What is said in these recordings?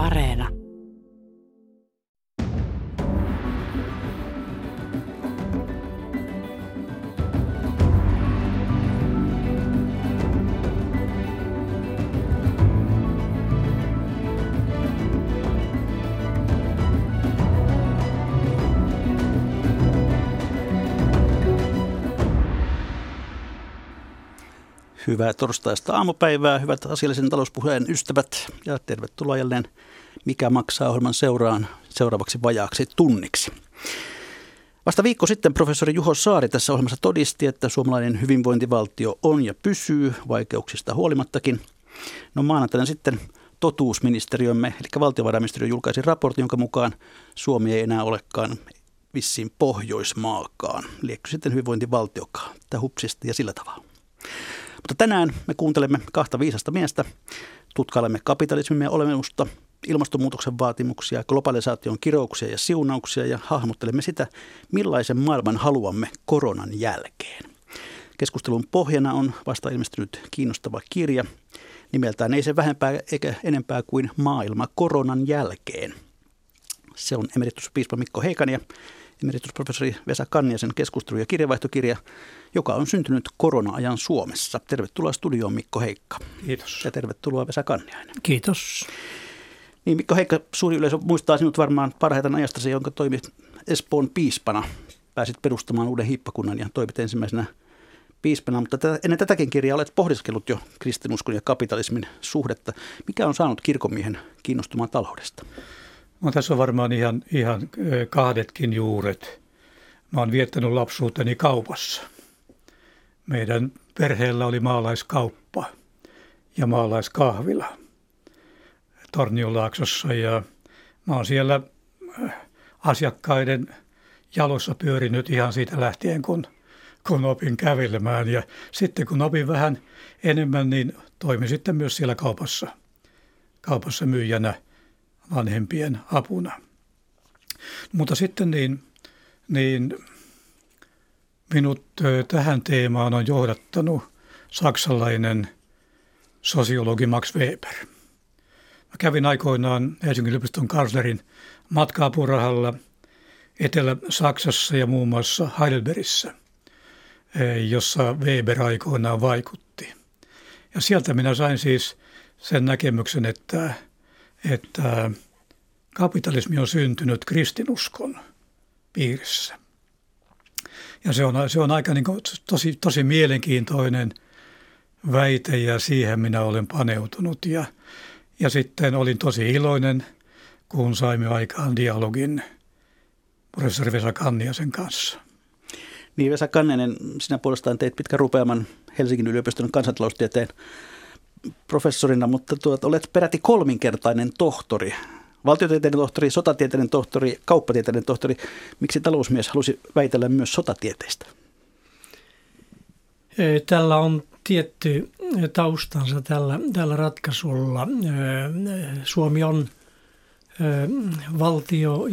Areena. Hyvää torstaista aamupäivää, hyvät asiallisen talouspuheen ystävät ja tervetuloa jälleen Mikä maksaa ohjelman seuraan seuraavaksi vajaaksi tunniksi. Vasta viikko sitten professori Juho Saari tässä ohjelmassa todisti, että suomalainen hyvinvointivaltio on ja pysyy vaikeuksista huolimattakin. No maanantaina sitten totuusministeriömme, eli valtiovarainministeriö julkaisi raportin, jonka mukaan Suomi ei enää olekaan vissiin Pohjoismaakaan. Liekö sitten hyvinvointivaltiokaan? Tämä hupsista ja sillä tavalla. Mutta tänään me kuuntelemme kahta viisasta miestä, tutkailemme kapitalismimme olemusta, ilmastonmuutoksen vaatimuksia, globalisaation kirouksia ja siunauksia ja hahmottelemme sitä, millaisen maailman haluamme koronan jälkeen. Keskustelun pohjana on vasta ilmestynyt kiinnostava kirja, nimeltään ei se vähempää eikä enempää kuin Maailma koronan jälkeen. Se on emerituspiispa Mikko Heikani ja emeritusprofessori Vesa Kanniasen keskustelu- ja kirjavaihtokirja, joka on syntynyt korona-ajan Suomessa. Tervetuloa studioon Mikko Heikka. Kiitos. Ja tervetuloa Vesa Kanniainen. Kiitos. Niin Mikko Heikka, suuri yleisö muistaa sinut varmaan parhaiten ajastasi, jonka toimit Espoon piispana. Pääsit perustamaan uuden hiippakunnan ja toimit ensimmäisenä piispana, mutta tätä, ennen tätäkin kirjaa olet pohdiskellut jo kristinuskon ja kapitalismin suhdetta. Mikä on saanut kirkomiehen kiinnostumaan taloudesta? No, tässä on varmaan ihan, ihan kahdetkin juuret. Mä oon viettänyt lapsuuteni kaupassa. Meidän perheellä oli maalaiskauppa ja maalaiskahvila Torniolaaksossa ja mä oon siellä asiakkaiden jalossa pyörinyt ihan siitä lähtien, kun, kun opin kävelemään. Ja sitten kun opin vähän enemmän, niin toimin sitten myös siellä kaupassa, kaupassa myyjänä – vanhempien apuna. Mutta sitten niin, niin minut tähän teemaan on johdattanut saksalainen sosiologi Max Weber. Mä kävin aikoinaan Helsingin yliopiston kanslerin matka-apurahalla Etelä-Saksassa ja muun muassa Heidelbergissä, jossa Weber aikoinaan vaikutti. Ja sieltä minä sain siis sen näkemyksen, että että kapitalismi on syntynyt kristinuskon piirissä. Ja se on, se on aika niin kuin tosi, tosi mielenkiintoinen väite ja siihen minä olen paneutunut. Ja, ja sitten olin tosi iloinen, kun saimme aikaan dialogin professori Vesa Kanniasen kanssa. Niin Vesa Kanninen, sinä puolestaan teit pitkän rupeaman Helsingin yliopiston kansantaloustieteen professorina, mutta tuot, olet peräti kolminkertainen tohtori. Valtiotieteiden tohtori, sotatieteiden tohtori, kauppatieteiden tohtori. Miksi talousmies halusi väitellä myös sotatieteistä? Tällä on tietty taustansa tällä, tällä ratkaisulla. Suomi on valtio,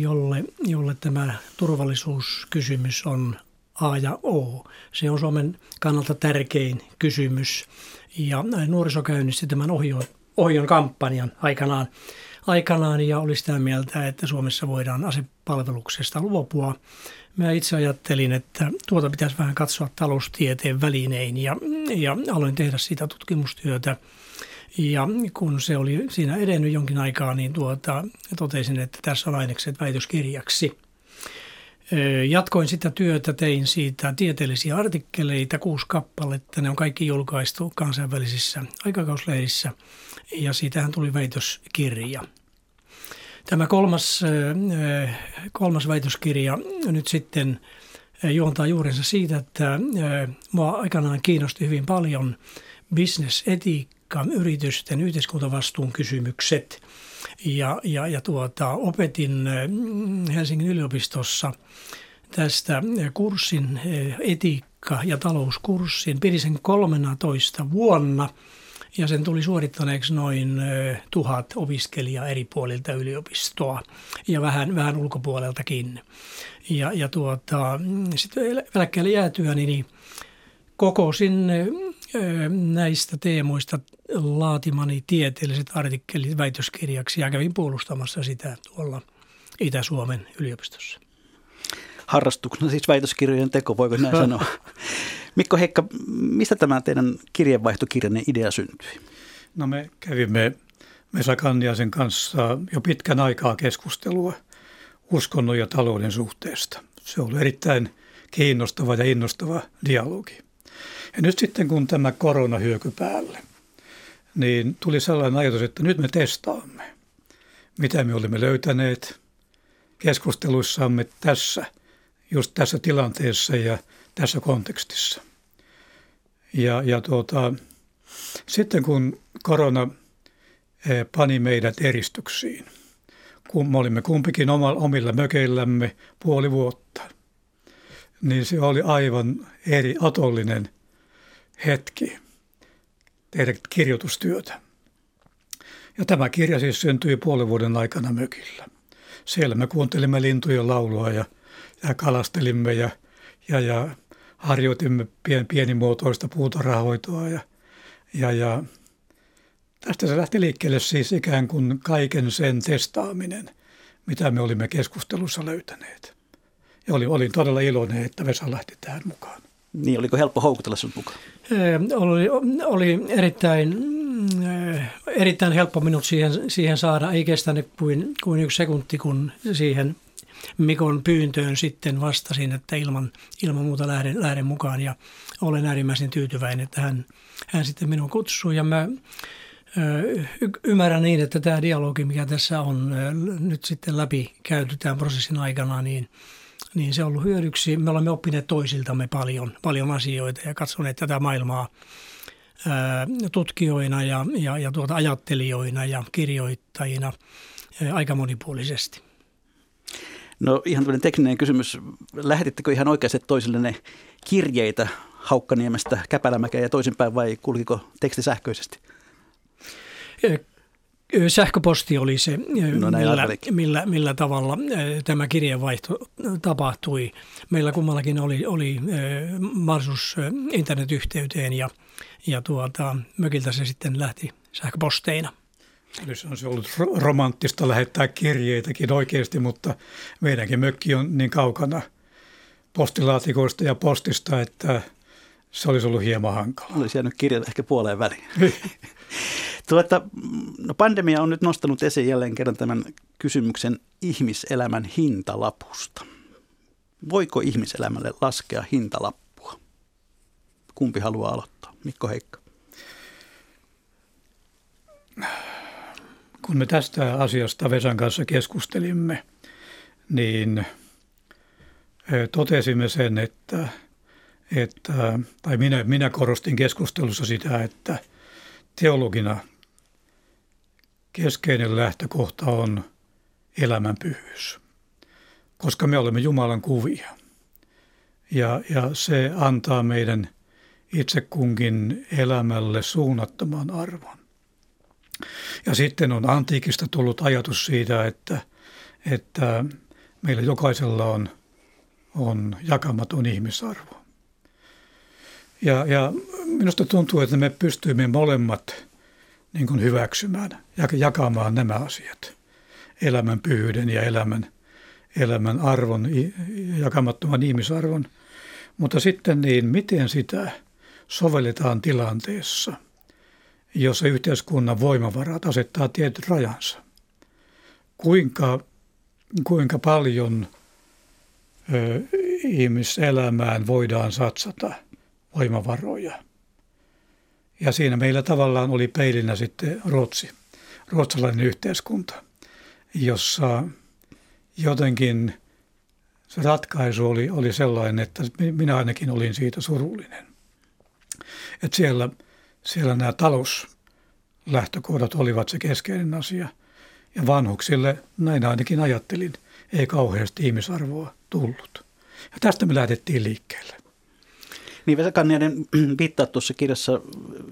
jolle, jolle tämä turvallisuuskysymys on A ja O. Se on Suomen kannalta tärkein kysymys ja nuoriso käynnisti tämän ohjon, ohjon kampanjan aikanaan, aikanaan ja oli sitä mieltä, että Suomessa voidaan asepalveluksesta luopua. Mä itse ajattelin, että tuota pitäisi vähän katsoa taloustieteen välinein ja, ja aloin tehdä sitä tutkimustyötä. Ja kun se oli siinä edennyt jonkin aikaa, niin tuota, totesin, että tässä on ainekset väitöskirjaksi – Jatkoin sitä työtä, tein siitä tieteellisiä artikkeleita, kuusi kappaletta. Ne on kaikki julkaistu kansainvälisissä aikakausleidissä ja siitähän tuli väitöskirja. Tämä kolmas, kolmas väitöskirja nyt sitten juontaa juurensa siitä, että mua aikanaan kiinnosti hyvin paljon bisnesetiikka, yritysten yhteiskuntavastuun kysymykset – ja, ja, ja tuota, opetin äh, Helsingin yliopistossa tästä kurssin äh, etiikka- ja talouskurssin. Pidin sen 13 vuonna ja sen tuli suorittaneeksi noin äh, tuhat opiskelijaa eri puolilta yliopistoa ja vähän, vähän ulkopuoleltakin. Ja, ja tuota, sitten eläkkeelle jäätyä niin kokosin näistä teemoista laatimani tieteelliset artikkelit väitöskirjaksi ja kävin puolustamassa sitä tuolla Itä-Suomen yliopistossa. Harrastuksena siis väitöskirjojen teko, voiko näin sanoa? Mikko Heikka, mistä tämä teidän kirjeenvaihtokirjanne idea syntyi? No me kävimme Mesa Kanniasen kanssa jo pitkän aikaa keskustelua uskonnon ja talouden suhteesta. Se oli erittäin kiinnostava ja innostava dialogi. Ja nyt sitten kun tämä korona hyöky päälle, niin tuli sellainen ajatus, että nyt me testaamme, mitä me olemme löytäneet keskusteluissamme tässä, just tässä tilanteessa ja tässä kontekstissa. Ja, ja tuota, sitten kun korona eh, pani meidät eristyksiin, kun me olimme kumpikin omilla mökeillämme puoli vuotta, niin se oli aivan eri atollinen hetki tehdä kirjoitustyötä. Ja tämä kirja siis syntyi puolen vuoden aikana mökillä. Siellä me kuuntelimme lintujen laulua ja, ja kalastelimme ja, ja, ja harjoitimme pien, pienimuotoista puutarhahoitoa ja, ja, ja tästä se lähti liikkeelle siis ikään kuin kaiken sen testaaminen, mitä me olimme keskustelussa löytäneet. Ja olin, olin todella iloinen, että Vesa lähti tähän mukaan. Niin, oliko helppo houkutella sinut mukaan? Oli, oli erittäin, erittäin helppo minut siihen, siihen saada. Ei kestänyt kuin, kuin yksi sekunti, kun siihen Mikon pyyntöön sitten vastasin, että ilman, ilman muuta lähden, lähden mukaan. Ja olen äärimmäisen tyytyväinen, että hän, hän sitten minua kutsui. Ja mä y- ymmärrän niin, että tämä dialogi, mikä tässä on nyt sitten läpi käyty tämän prosessin aikana, niin – niin se on ollut hyödyksi. Me olemme oppineet toisiltamme paljon, paljon asioita ja katsoneet tätä maailmaa ää, tutkijoina ja, ja, ja tuota ajattelijoina ja kirjoittajina ää, aika monipuolisesti. No ihan tämmöinen tekninen kysymys. Lähetittekö ihan oikeasti toisille ne kirjeitä Haukkaniemestä Käpälämäkeen ja toisinpäin vai kulkiko teksti sähköisesti? Sähköposti oli se, no millä, millä, millä tavalla tämä kirjeenvaihto tapahtui. Meillä kummallakin oli, oli mahdollisuus internetyhteyteen ja, ja tuota, mökiltä se sitten lähti sähköposteina. Eli se on se ollut romanttista lähettää kirjeitäkin oikeasti, mutta meidänkin mökki on niin kaukana postilaatikoista ja postista, että se olisi ollut hieman hankalaa. Olisi jäänyt kirjat ehkä puoleen väliin. Tuota, no pandemia on nyt nostanut esiin jälleen kerran tämän kysymyksen ihmiselämän hintalapusta. Voiko ihmiselämälle laskea hintalappua? Kumpi haluaa aloittaa? Mikko Heikka. Kun me tästä asiasta Vesan kanssa keskustelimme, niin totesimme sen, että, että tai minä, minä korostin keskustelussa sitä, että teologina – keskeinen lähtökohta on elämän pyhyys, koska me olemme Jumalan kuvia. Ja, ja se antaa meidän itse kunkin elämälle suunnattoman arvon. Ja sitten on antiikista tullut ajatus siitä, että, että meillä jokaisella on, on jakamaton ihmisarvo. Ja, ja minusta tuntuu, että me pystyimme molemmat niin kuin hyväksymään ja jakamaan nämä asiat. Elämän pyhyyden ja elämän, elämän arvon, jakamattoman ihmisarvon. Mutta sitten niin, miten sitä sovelletaan tilanteessa, jossa yhteiskunnan voimavarat asettaa tietyt rajansa. Kuinka, kuinka paljon ö, ihmiselämään voidaan satsata voimavaroja – ja siinä meillä tavallaan oli peilinä sitten Ruotsi, ruotsalainen yhteiskunta, jossa jotenkin se ratkaisu oli, oli sellainen, että minä ainakin olin siitä surullinen. Että siellä, siellä nämä talouslähtökohdat olivat se keskeinen asia. Ja vanhuksille, näin ainakin ajattelin, ei kauheasti ihmisarvoa tullut. Ja tästä me lähdettiin liikkeelle. Niin Vesa Kanniainen viittaa tuossa kirjassa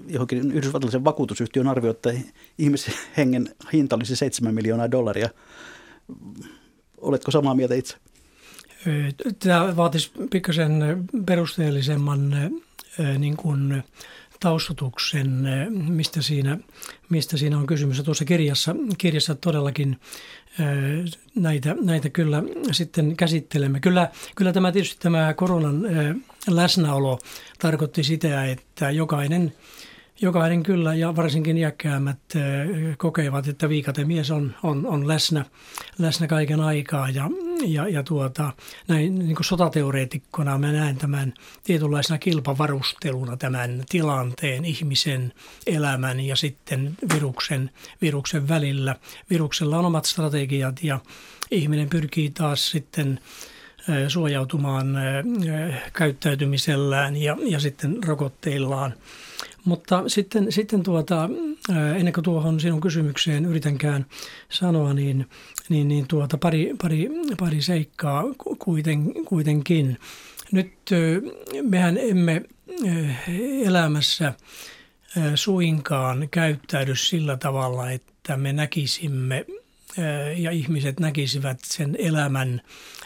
johonkin yhdysvaltalaisen vakuutusyhtiön arvio, että ihmishengen hinta olisi 7 miljoonaa dollaria. Oletko samaa mieltä itse? Tämä vaatisi pikkasen perusteellisemman niin kuin, taustatuksen, mistä siinä, mistä siinä on kysymys. Ja tuossa kirjassa, kirjassa todellakin näitä, näitä kyllä sitten käsittelemme. Kyllä, kyllä tämä tietysti tämä koronan läsnäolo tarkoitti sitä, että jokainen – jokainen kyllä ja varsinkin iäkkäämmät kokevat, että viikatemies on, on, on läsnä, läsnä kaiken aikaa ja, ja, ja tuota, näin niin kuin sotateoreetikkona mä näen tämän tietynlaisena kilpavarusteluna tämän tilanteen, ihmisen elämän ja sitten viruksen, viruksen välillä. Viruksella on omat strategiat ja ihminen pyrkii taas sitten suojautumaan käyttäytymisellään ja, ja sitten rokotteillaan. Mutta sitten, sitten tuota, ennen kuin tuohon sinun kysymykseen yritänkään sanoa, niin, niin, niin tuota, pari, pari, pari seikkaa kuiten, kuitenkin. Nyt mehän emme elämässä suinkaan käyttäydy sillä tavalla, että me näkisimme ja ihmiset näkisivät sen elämän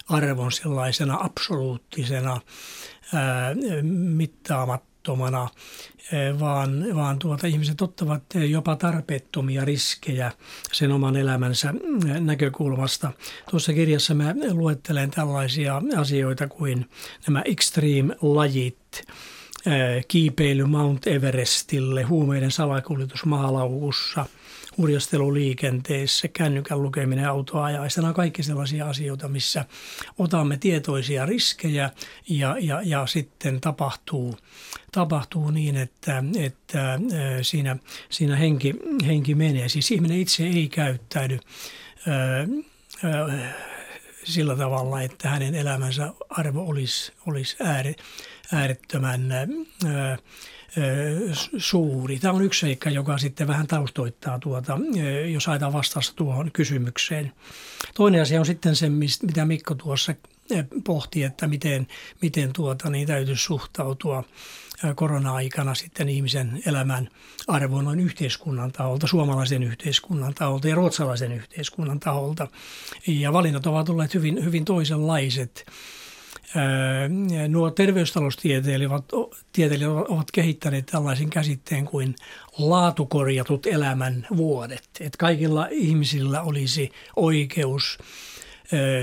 arvon sellaisena absoluuttisena, mittaamattomana vaan, vaan tuota, ihmiset ottavat jopa tarpeettomia riskejä sen oman elämänsä näkökulmasta. Tuossa kirjassa mä luettelen tällaisia asioita kuin nämä extreme-lajit, kiipeily Mount Everestille, huumeiden salakuljetus maalaukussa – hurjasteluliikenteessä, kännykän lukeminen autoajaessa. Nämä on kaikki sellaisia asioita, missä otamme tietoisia riskejä ja, ja, ja sitten tapahtuu, tapahtuu niin, että, että siinä, siinä henki, henki menee. Siis ihminen itse ei käyttäydy sillä tavalla, että hänen elämänsä arvo olisi, olisi äärettömän suuri. Tämä on yksi seikka, joka sitten vähän taustoittaa tuota, jos aina vastassa tuohon kysymykseen. Toinen asia on sitten se, mitä Mikko tuossa pohti, että miten, miten tuota, niin täytyy suhtautua korona-aikana sitten ihmisen elämän arvoon noin yhteiskunnan taholta, suomalaisen yhteiskunnan taholta ja ruotsalaisen yhteiskunnan taholta. Ja valinnat ovat olleet hyvin, hyvin toisenlaiset nuo terveystaloustieteilijät ovat kehittäneet tällaisen käsitteen kuin laatukorjatut elämän vuodet. Että kaikilla ihmisillä olisi oikeus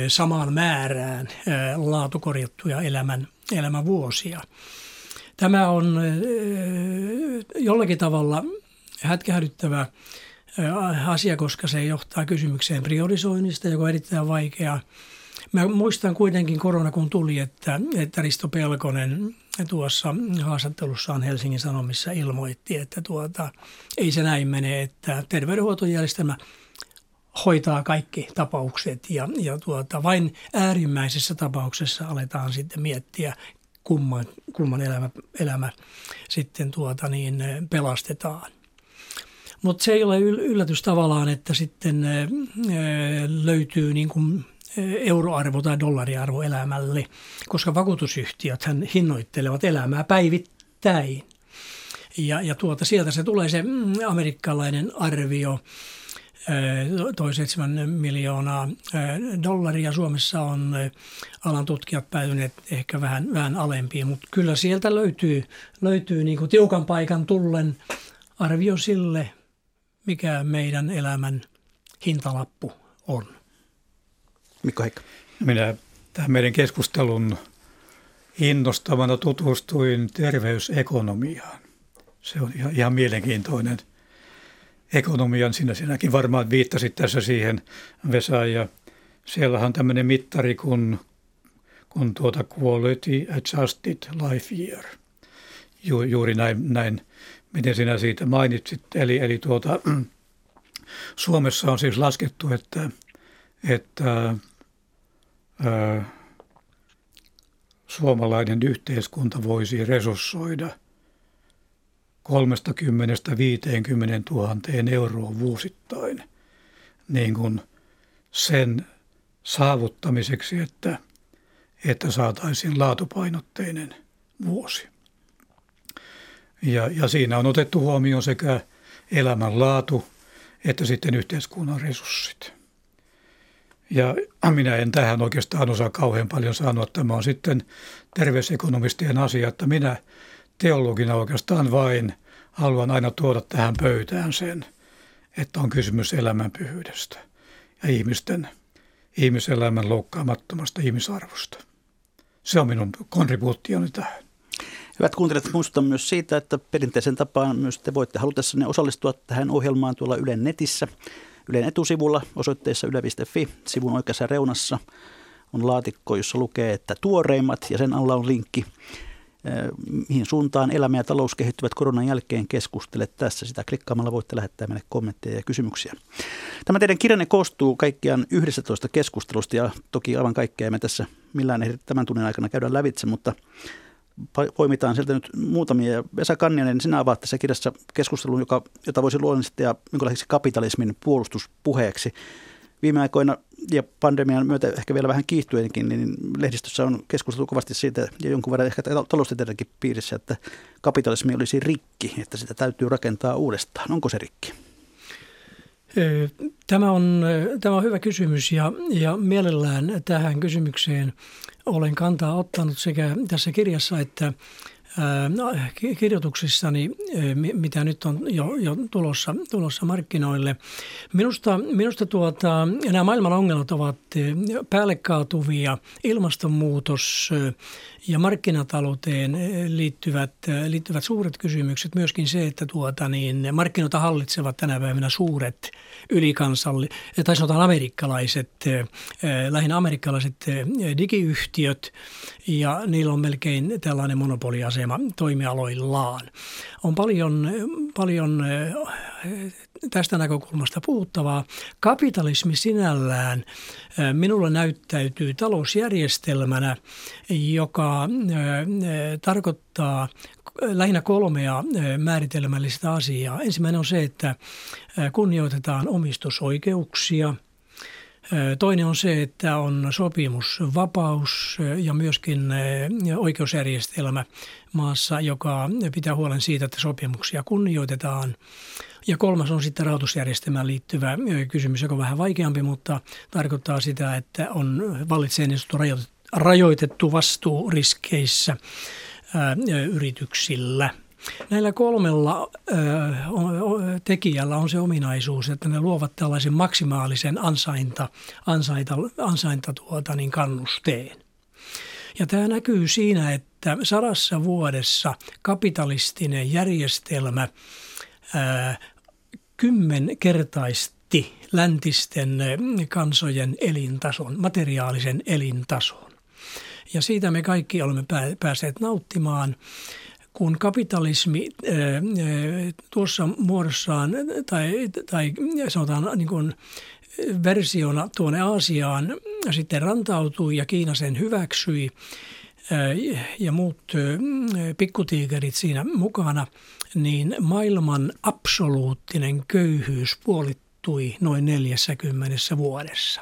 samaan määrään laatukorjattuja elämän, elämän vuosia. Tämä on jollakin tavalla hätkähdyttävä asia, koska se johtaa kysymykseen priorisoinnista, joka on erittäin vaikeaa Mä muistan kuitenkin korona kun tuli, että, että Risto Pelkonen tuossa haastattelussaan Helsingin Sanomissa ilmoitti, että tuota, ei se näin mene, että terveydenhuoltojärjestelmä hoitaa kaikki tapaukset ja, ja tuota, vain äärimmäisessä tapauksessa aletaan sitten miettiä, kumman, kumman elämä, elämä sitten tuota niin, pelastetaan. Mutta se ei ole yllätys tavallaan, että sitten löytyy niin kuin euroarvo tai dollariarvo elämälle, koska vakuutusyhtiöt hinnoittelevat elämää päivittäin. Ja, ja tuota, sieltä se tulee se mm, amerikkalainen arvio, toi 7 miljoonaa dollaria. Suomessa on alan tutkijat päätyneet ehkä vähän, vähän alempiin, mutta kyllä sieltä löytyy, löytyy niin kuin tiukan paikan tullen arvio sille, mikä meidän elämän hintalappu on. Mikko Heikka. Minä tähän meidän keskustelun innostavana tutustuin terveysekonomiaan. Se on ihan, ihan mielenkiintoinen ekonomian. Sinä sinäkin varmaan viittasit tässä siihen, Vesa, ja siellä on tämmöinen mittari kuin, kuin tuota Quality Adjusted Life Year. Ju, juuri näin, näin, miten sinä siitä mainitsit. Eli, eli tuota, Suomessa on siis laskettu, että, että suomalainen yhteiskunta voisi resurssoida 30-50 000 euroa vuosittain niin kuin sen saavuttamiseksi, että, että saataisiin laatupainotteinen vuosi. Ja, ja siinä on otettu huomioon sekä elämänlaatu että sitten yhteiskunnan resurssit. Ja minä en tähän oikeastaan osaa kauhean paljon sanoa. Tämä on sitten terveysekonomistien asia, että minä teologina oikeastaan vain haluan aina tuoda tähän pöytään sen, että on kysymys elämän pyhyydestä ja ihmisten, ihmiselämän loukkaamattomasta ihmisarvosta. Se on minun kontribuutioni tähän. Hyvät kuuntelijat, muistutan myös siitä, että perinteisen tapaan myös te voitte halutessanne osallistua tähän ohjelmaan tuolla Ylen netissä. Ylen etusivulla osoitteessa yle.fi sivun oikeassa reunassa on laatikko, jossa lukee, että tuoreimmat ja sen alla on linkki mihin suuntaan elämä ja talous kehittyvät koronan jälkeen keskustele tässä. Sitä klikkaamalla voitte lähettää meille kommentteja ja kysymyksiä. Tämä teidän kirjanne koostuu kaikkiaan 11 keskustelusta ja toki aivan kaikkea me tässä millään ehdi tämän tunnin aikana käydä lävitse, mutta poimitaan sieltä nyt muutamia. Vesa Kannianen, sinä avaat tässä kirjassa keskustelun, joka, jota voisi luonnollisesti ja kapitalismin puolustuspuheeksi. Viime aikoina ja pandemian myötä ehkä vielä vähän kiihtyenkin, niin lehdistössä on keskusteltu kovasti siitä ja jonkun verran ehkä taloustieteelläkin piirissä, että kapitalismi olisi rikki, että sitä täytyy rakentaa uudestaan. Onko se rikki? Tämä on, tämä on hyvä kysymys ja, ja mielellään tähän kysymykseen olen kantaa ottanut sekä tässä kirjassa että No, kirjoituksissani, mitä nyt on jo, jo tulossa, tulossa markkinoille. Minusta, minusta tuota, nämä maailman ongelmat ovat päällekaatuvia, ilmastonmuutos ja markkinatalouteen liittyvät, liittyvät suuret kysymykset. Myöskin se, että tuota, niin markkinoita hallitsevat tänä päivänä suuret ylikansalli, tai sanotaan amerikkalaiset, lähinnä amerikkalaiset digiyhtiöt, ja niillä on melkein tällainen monopoliasema toimialoillaan. On paljon, paljon tästä näkökulmasta puhuttavaa. Kapitalismi sinällään minulle näyttäytyy talousjärjestelmänä, joka tarkoittaa lähinnä kolmea määritelmällistä asiaa. Ensimmäinen on se, että kunnioitetaan omistusoikeuksia – Toinen on se, että on sopimusvapaus ja myöskin oikeusjärjestelmä maassa, joka pitää huolen siitä, että sopimuksia kunnioitetaan. Ja kolmas on sitten rahoitusjärjestelmään liittyvä kysymys, joka on vähän vaikeampi, mutta tarkoittaa sitä, että on vallitsee niin rajoitettu vastuu riskeissä yrityksillä – Näillä kolmella tekijällä on se ominaisuus, että ne luovat tällaisen maksimaalisen ansainta, ansainta, ansainta tuota, niin kannusteen. Ja tämä näkyy siinä, että sadassa vuodessa kapitalistinen järjestelmä kymmenkertaisti läntisten kansojen elintason, materiaalisen elintason. Ja siitä me kaikki olemme päässeet nauttimaan kun kapitalismi tuossa muodossaan tai, tai sanotaan niin kuin versiona tuonne Aasiaan sitten rantautui ja Kiina sen hyväksyi ja muut pikkutiikerit siinä mukana, niin maailman absoluuttinen köyhyys puolittui noin 40 vuodessa.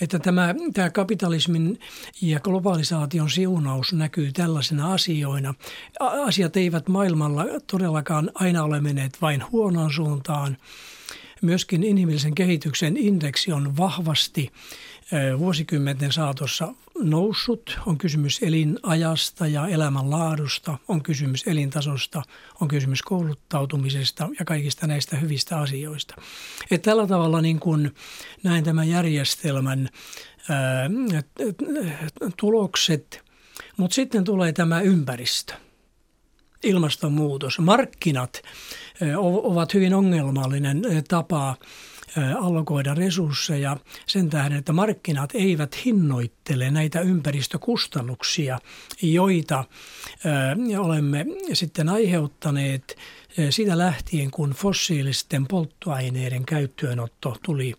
Että tämä, tämä kapitalismin ja globalisaation siunaus näkyy tällaisena asioina. Asiat eivät maailmalla todellakaan aina ole menneet vain huonoon suuntaan. Myöskin inhimillisen kehityksen indeksi on vahvasti vuosikymmenten saatossa noussut. On kysymys elinajasta ja elämänlaadusta, on kysymys elintasosta, on kysymys kouluttautumisesta ja kaikista näistä hyvistä asioista. Et tällä tavalla niin kun näin tämän järjestelmän ää, tulokset, mutta sitten tulee tämä ympäristö ilmastonmuutos. Markkinat ovat hyvin ongelmallinen tapa allokoida resursseja sen tähden, että markkinat eivät hinnoittele näitä ympäristökustannuksia, joita olemme sitten aiheuttaneet siitä lähtien, kun fossiilisten polttoaineiden käyttöönotto tuli,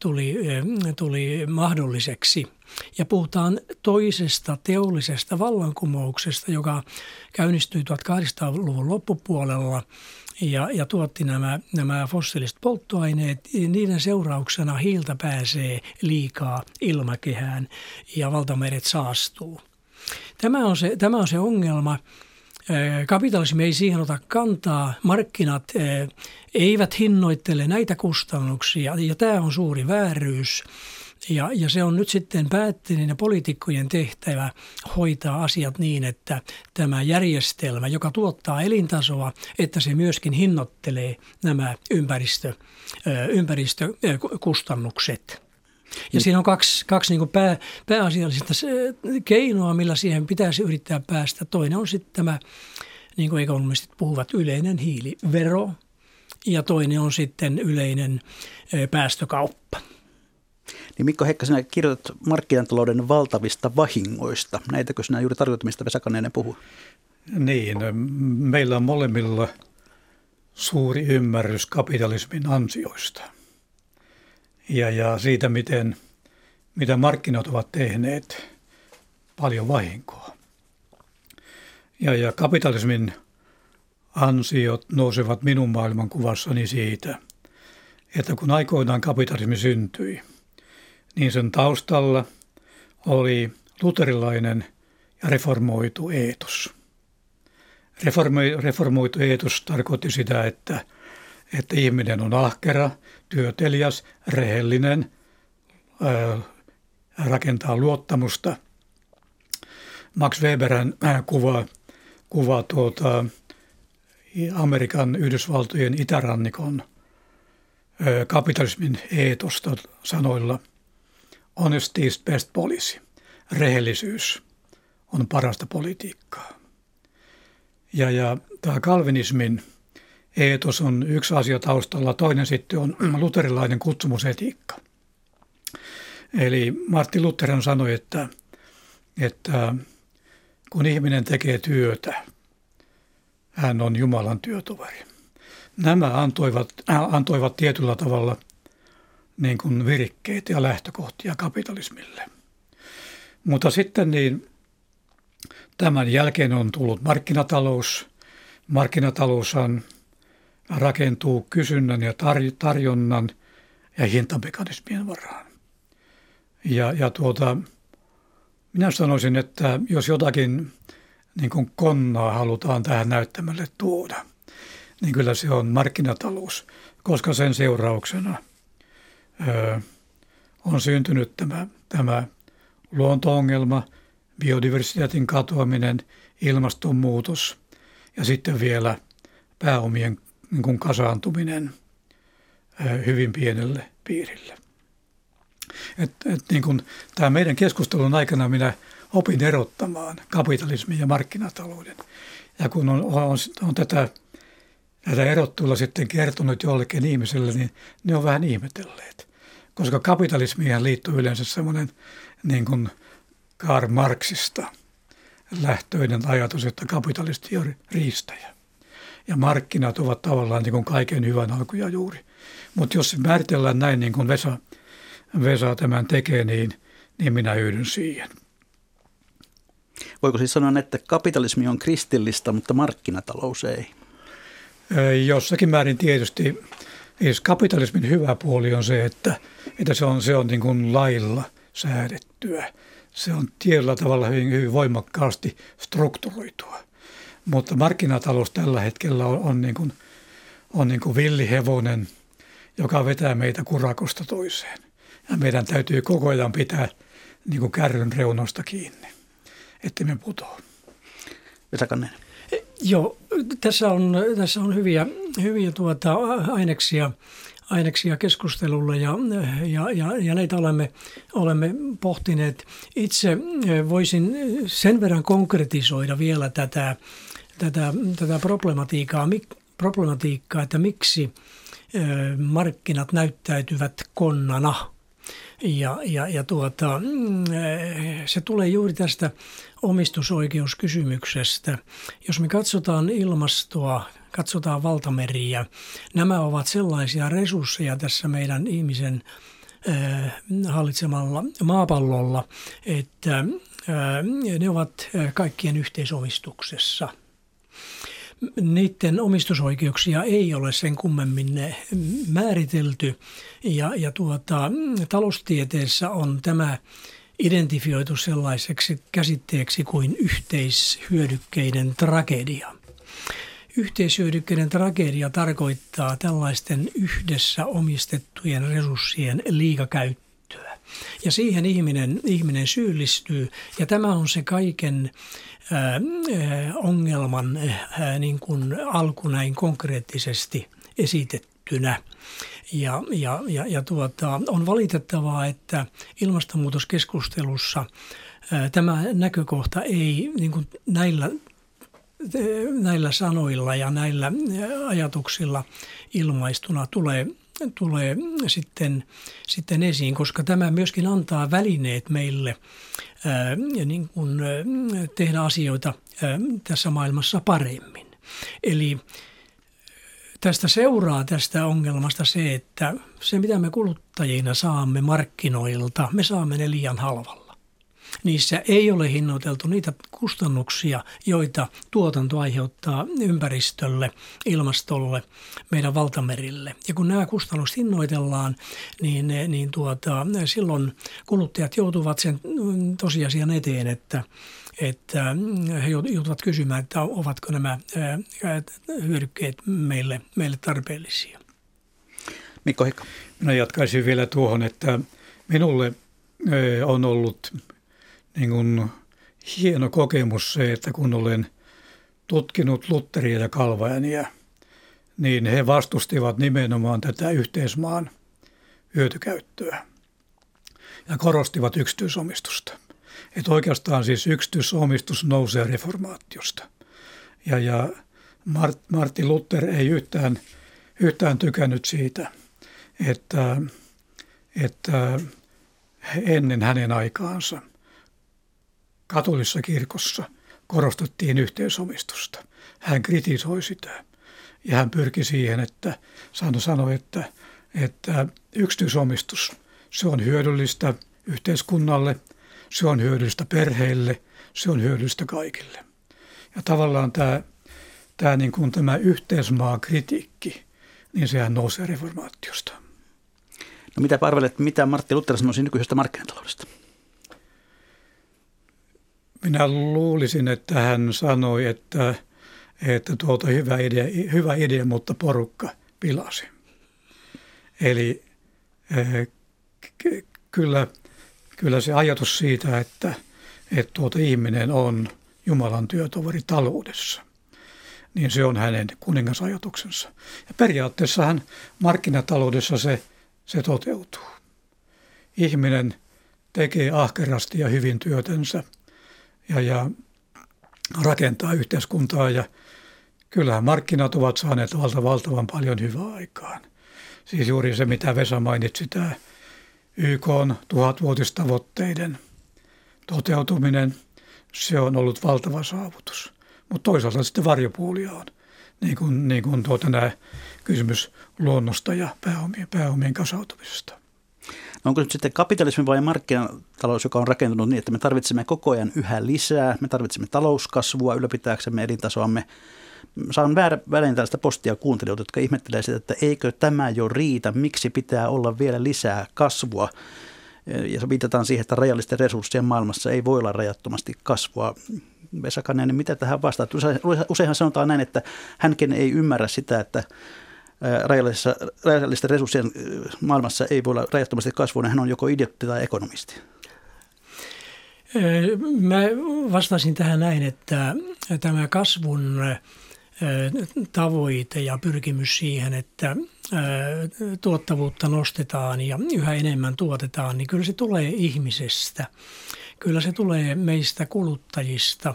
tuli, tuli mahdolliseksi. Ja puhutaan toisesta teollisesta vallankumouksesta, joka käynnistyi 1800-luvun loppupuolella ja, ja tuotti nämä, nämä fossiiliset polttoaineet. Niiden seurauksena hiiltä pääsee liikaa ilmakehään ja valtameret saastuu. Tämä on se, tämä on se ongelma. Kapitalismi ei siihen ota kantaa. Markkinat eivät hinnoittele näitä kustannuksia ja tämä on suuri vääryys. Ja, ja se on nyt sitten päättäjien ja poliitikkojen tehtävä hoitaa asiat niin, että tämä järjestelmä, joka tuottaa elintasoa, että se myöskin hinnoittelee nämä ympäristö, ympäristökustannukset. Ja siinä on kaksi, kaksi niin pää, pääasiallista keinoa, millä siihen pitäisi yrittää päästä. Toinen on sitten tämä, niin kuin ekonomistit puhuvat, yleinen hiilivero ja toinen on sitten yleinen päästökauppa. Niin Mikko Hekka, sinä kirjoitat markkinatalouden valtavista vahingoista. Näitäkö sinä juuri tarkoitat, mistä Vesa Kaneinen puhuu? Niin, meillä on molemmilla suuri ymmärrys kapitalismin ansioista ja, ja siitä, miten, mitä markkinat ovat tehneet paljon vahinkoa. Ja, ja kapitalismin ansiot nousevat minun maailmankuvassani siitä, että kun aikoinaan kapitalismi syntyi, niin sen taustalla oli luterilainen ja reformoitu eetos. reformoitu eetos tarkoitti sitä, että, että ihminen on ahkera, työtelias, rehellinen, ää, rakentaa luottamusta. Max Weberhän kuvaa, kuvaa tuota, Amerikan Yhdysvaltojen itärannikon kapitalismin eetosta sanoilla honesty is best policy. Rehellisyys on parasta politiikkaa. Ja, ja tämä kalvinismin eetos on yksi asia taustalla, toinen sitten on luterilainen kutsumusetiikka. Eli Martti Luther sanoi, että, että kun ihminen tekee työtä, hän on Jumalan työtoveri. Nämä antoivat, äh, antoivat tietyllä tavalla niin kuin virikkeet ja lähtökohtia kapitalismille. Mutta sitten niin tämän jälkeen on tullut markkinatalous. Markkinatalous on, rakentuu kysynnän ja tarjonnan ja hintamekanismien varaan. Ja, ja tuota, minä sanoisin, että jos jotakin niin kuin konnaa halutaan tähän näyttämälle tuoda, niin kyllä se on markkinatalous, koska sen seurauksena on syntynyt tämä, tämä luonto-ongelma, biodiversiteetin katoaminen, ilmastonmuutos ja sitten vielä pääomien niin kuin kasaantuminen hyvin pienelle piirille. Et, et niin kuin, tämä meidän keskustelun aikana minä opin erottamaan kapitalismin ja markkinatalouden. Ja kun on, on, on tätä, tätä erottelua sitten kertonut jollekin ihmiselle, niin ne on vähän ihmetelleet. Koska kapitalismiin liittyy yleensä semmoinen niin kuin Karl Marxista lähtöinen ajatus, että kapitalisti on riistäjä. Ja markkinat ovat tavallaan niin kuin kaiken hyvän alkuja juuri. Mutta jos määritellään näin, niin kuin Vesa, Vesa tämän tekee, niin, niin minä yhdyn siihen. Voiko siis sanoa, että kapitalismi on kristillistä, mutta markkinatalous ei? Jossakin määrin tietysti. Siis kapitalismin hyvä puoli on se, että, että se on, se on niin kuin lailla säädettyä. Se on tietyllä tavalla hyvin, hyvin voimakkaasti strukturoitua. Mutta markkinatalous tällä hetkellä on, on, niin kuin, on niin kuin villihevonen, joka vetää meitä kurakosta toiseen. Ja meidän täytyy koko ajan pitää niin kuin kärryn reunosta kiinni että me putoa. Vesa Joo, tässä on, tässä on hyviä, hyviä tuota, aineksia, aineksia keskustelulle ja, ja, ja, ja näitä olemme, olemme pohtineet. Itse voisin sen verran konkretisoida vielä tätä, tätä, tätä problematiikkaa, problematiikkaa, että miksi markkinat näyttäytyvät konnana – ja, ja, ja tuota, mm, se tulee juuri tästä omistusoikeuskysymyksestä. Jos me katsotaan ilmastoa, katsotaan valtameriä, nämä ovat sellaisia resursseja tässä meidän ihmisen äh, hallitsemalla maapallolla, että äh, ne ovat kaikkien yhteisomistuksessa – niiden omistusoikeuksia ei ole sen kummemmin määritelty. Ja, ja tuota, taloustieteessä on tämä identifioitu sellaiseksi käsitteeksi kuin yhteishyödykkeiden tragedia. Yhteishyödykkeiden tragedia tarkoittaa tällaisten yhdessä omistettujen resurssien liikakäyttöä. Ja siihen ihminen, ihminen syyllistyy ja tämä on se kaiken ongelman niin kuin alku näin konkreettisesti esitettynä. Ja, ja, ja, ja tuota, on valitettavaa, että ilmastonmuutoskeskustelussa tämä näkökohta ei niin kuin näillä näillä sanoilla ja näillä ajatuksilla ilmaistuna tulee, tulee sitten, sitten esiin, koska tämä myöskin antaa välineet meille ää, niin kuin, tehdä asioita ää, tässä maailmassa paremmin. Eli tästä seuraa tästä ongelmasta se, että se mitä me kuluttajina saamme markkinoilta, me saamme ne liian halvalla. Niissä ei ole hinnoiteltu niitä kustannuksia, joita tuotanto aiheuttaa ympäristölle, ilmastolle, meidän valtamerille. Ja kun nämä kustannukset hinnoitellaan, niin, niin tuota, silloin kuluttajat joutuvat sen tosiasian eteen, että että he joutuvat kysymään, että ovatko nämä hyödykkeet meille, meille tarpeellisia. Mikko Hikka. Minä jatkaisin vielä tuohon, että minulle on ollut niin kuin hieno kokemus se, että kun olen tutkinut Lutteria ja Kalvaania, niin he vastustivat nimenomaan tätä yhteismaan hyötykäyttöä ja korostivat yksityisomistusta. Että oikeastaan siis yksityisomistus nousee reformaatiosta. Ja, ja Mart, Martin Luther ei yhtään, yhtään tykännyt siitä, että, että ennen hänen aikaansa – katolisessa kirkossa korostettiin yhteisomistusta. Hän kritisoi sitä ja hän pyrki siihen, että Sano sanoi, että, että yksityisomistus, se on hyödyllistä yhteiskunnalle, se on hyödyllistä perheille, se on hyödyllistä kaikille. Ja tavallaan tämä, tämä, niin kuin tämä yhteismaa kritiikki, niin sehän nousee reformaatiosta. No mitä arvelet, mitä Martti Luther sanoisi nykyisestä markkinataloudesta? Minä luulisin, että hän sanoi, että, että tuota hyvä, idea, hyvä idea, mutta porukka pilasi. Eli eh, kyllä, kyllä se ajatus siitä, että, että tuota ihminen on Jumalan työtoveri taloudessa, niin se on hänen kuningasajatuksensa. Ja periaatteessahan markkinataloudessa se, se toteutuu. Ihminen tekee ahkerasti ja hyvin työtänsä – ja, ja rakentaa yhteiskuntaa ja kyllähän markkinat ovat saaneet valta valtavan paljon hyvää aikaan. Siis juuri se, mitä Vesa mainitsi, tämä YK on tuhatvuotistavoitteiden toteutuminen, se on ollut valtava saavutus. Mutta toisaalta sitten varjopuolia on, niin kuin, niin kuin tuota nämä kysymys luonnosta ja pääomien, pääomien kasautumisesta. Onko nyt sitten kapitalismi vai markkinatalous, joka on rakentunut niin, että me tarvitsemme koko ajan yhä lisää, me tarvitsemme talouskasvua ylläpitääksemme elintasoamme. Saan väärä välein tällaista postia kuuntelijoita, jotka ihmettelee sitä, että eikö tämä jo riitä, miksi pitää olla vielä lisää kasvua. Ja viitataan siihen, että rajallisten resurssien maailmassa ei voi olla rajattomasti kasvua. Vesa Kanenen, mitä tähän vastaat? Useinhan sanotaan näin, että hänkin ei ymmärrä sitä, että rajallisten resurssien maailmassa ei voi olla rajattomasti kasvua, niin hän on joko idiotti tai ekonomisti. Mä vastasin tähän näin, että tämä kasvun tavoite ja pyrkimys siihen, että tuottavuutta nostetaan ja yhä enemmän tuotetaan, niin kyllä se tulee ihmisestä. Kyllä se tulee meistä kuluttajista.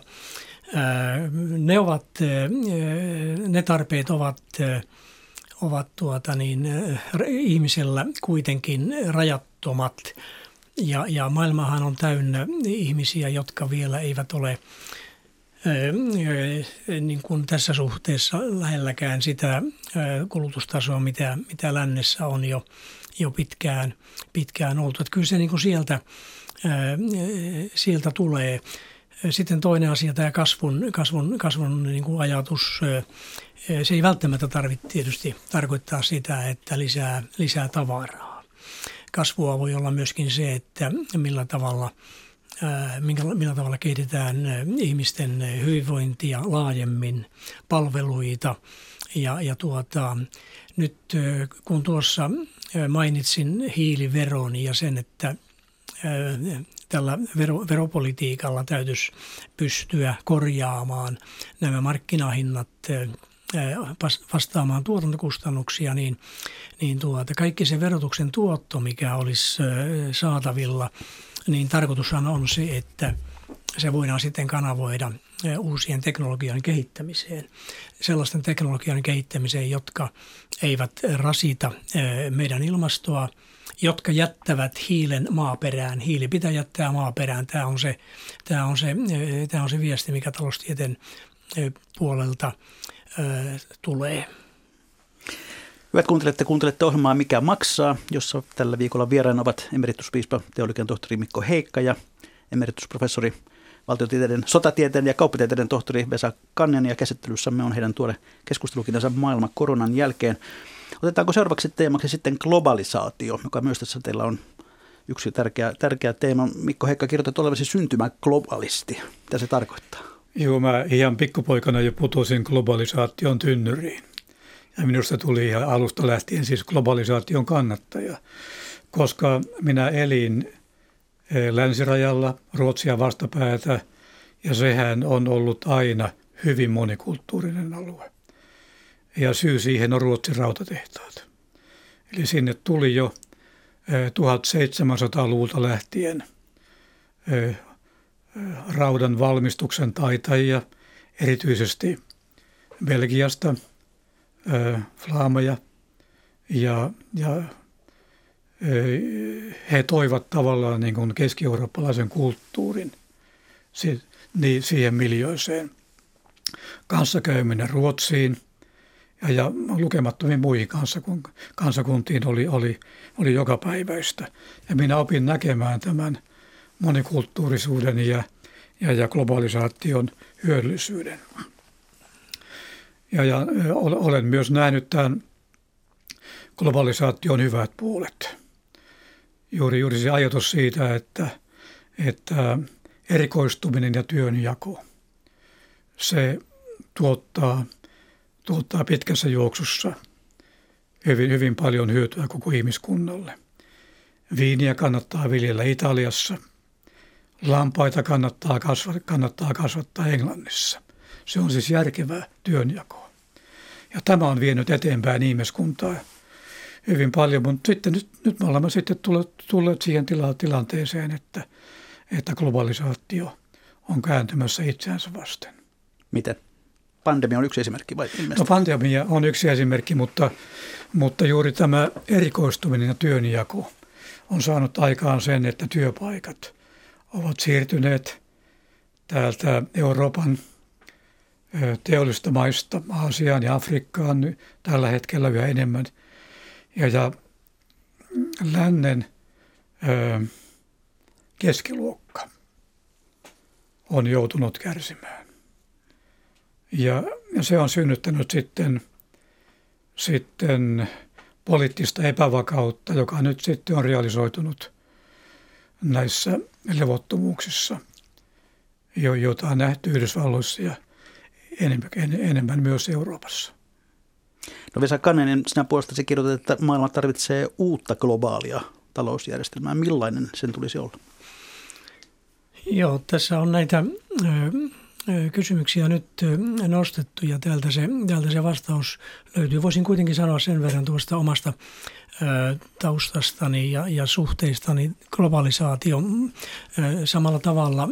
Ne, ovat, ne tarpeet ovat ovat tuota niin, ihmisellä kuitenkin rajattomat. Ja, ja maailmahan on täynnä ihmisiä, jotka vielä eivät ole niin kuin tässä suhteessa lähelläkään sitä kulutustasoa, mitä, mitä lännessä on jo, jo pitkään, pitkään oltu. Että kyllä se niin kuin sieltä, sieltä tulee. Sitten toinen asia, tämä kasvun, kasvun, kasvun niin kuin ajatus se ei välttämättä tarvitse tietysti tarkoittaa sitä, että lisää, lisää tavaraa. Kasvua voi olla myöskin se, että millä tavalla, millä tavalla kehitetään ihmisten hyvinvointia laajemmin, palveluita. Ja, ja tuota, nyt kun tuossa mainitsin hiiliveron ja sen, että tällä vero, veropolitiikalla täytyisi pystyä korjaamaan nämä markkinahinnat vastaamaan tuotantokustannuksia, niin, niin tuota, kaikki se verotuksen tuotto, mikä olisi saatavilla, niin tarkoitushan on se, että se voidaan sitten kanavoida uusien teknologian kehittämiseen. Sellaisten teknologian kehittämiseen, jotka eivät rasita meidän ilmastoa, jotka jättävät hiilen maaperään. Hiili pitää jättää maaperään. Tämä on se, tämä on se, tämä on se viesti, mikä taloustieteen puolelta tulee. Hyvät kuuntelette, kuuntelette ohjelmaa Mikä maksaa, jossa tällä viikolla vieraana ovat emerituspiispa teologian tohtori Mikko Heikka ja emeritusprofessori valtiotieteiden, sotatieteen ja kauppatieteiden tohtori Vesa Kannen ja käsittelyssämme on heidän tuore keskustelukintansa maailma koronan jälkeen. Otetaanko seuraavaksi teemaksi sitten globalisaatio, joka myös tässä teillä on yksi tärkeä, tärkeä teema. Mikko Heikka kirjoittaa olevasi syntymä globalisti. Mitä se tarkoittaa? Joo, mä ihan pikkupoikana jo putosin globalisaation tynnyriin. Ja minusta tuli ihan alusta lähtien siis globalisaation kannattaja, koska minä elin eh, länsirajalla Ruotsia vastapäätä ja sehän on ollut aina hyvin monikulttuurinen alue. Ja syy siihen on Ruotsin rautatehtaat. Eli sinne tuli jo 1700-luvulta eh, lähtien raudan valmistuksen taitajia, erityisesti Belgiasta, Flaamoja, ja, ja he toivat tavallaan niin kuin keski-eurooppalaisen kulttuurin siihen miljoiseen. Kanssakäyminen Ruotsiin ja, ja lukemattomiin muihin kansakuntiin oli, oli, oli jokapäiväistä. Ja minä opin näkemään tämän – monikulttuurisuuden ja, ja, ja globalisaation hyödyllisyyden. Ja, ja olen myös nähnyt tämän globalisaation hyvät puolet. Juuri, juuri se ajatus siitä, että, että erikoistuminen ja työnjako, se tuottaa, tuottaa pitkässä juoksussa hyvin, hyvin paljon hyötyä koko ihmiskunnalle. Viiniä kannattaa viljellä Italiassa – lampaita kannattaa, kasvattaa, kannattaa kasvattaa Englannissa. Se on siis järkevää työnjakoa. Ja tämä on vienyt eteenpäin ihmiskuntaa hyvin paljon, mutta sitten nyt, nyt me olemme sitten tulleet, tulleet siihen tila, tilanteeseen, että, että globalisaatio on kääntymässä itseänsä vasten. Miten? Pandemia on yksi esimerkki vai No pandemia on yksi esimerkki, mutta, mutta juuri tämä erikoistuminen ja työnjako on saanut aikaan sen, että työpaikat – ovat siirtyneet täältä Euroopan teollista maista Aasiaan ja Afrikkaan tällä hetkellä yhä enemmän. Ja, ja lännen ö, keskiluokka on joutunut kärsimään. Ja, ja se on synnyttänyt sitten, sitten poliittista epävakautta, joka nyt sitten on realisoitunut näissä levottomuuksissa, joita on nähty Yhdysvalloissa ja enemmän, enemmän myös Euroopassa. No Vesa Kanninen, sinä puolestasi kirjoitat, että maailma tarvitsee uutta globaalia talousjärjestelmää. Millainen sen tulisi olla? Joo, tässä on näitä kysymyksiä nyt nostettu ja täältä se, täältä se vastaus löytyy. Voisin kuitenkin sanoa sen verran tuosta omasta taustastani ja, ja suhteistani globalisaatio samalla tavalla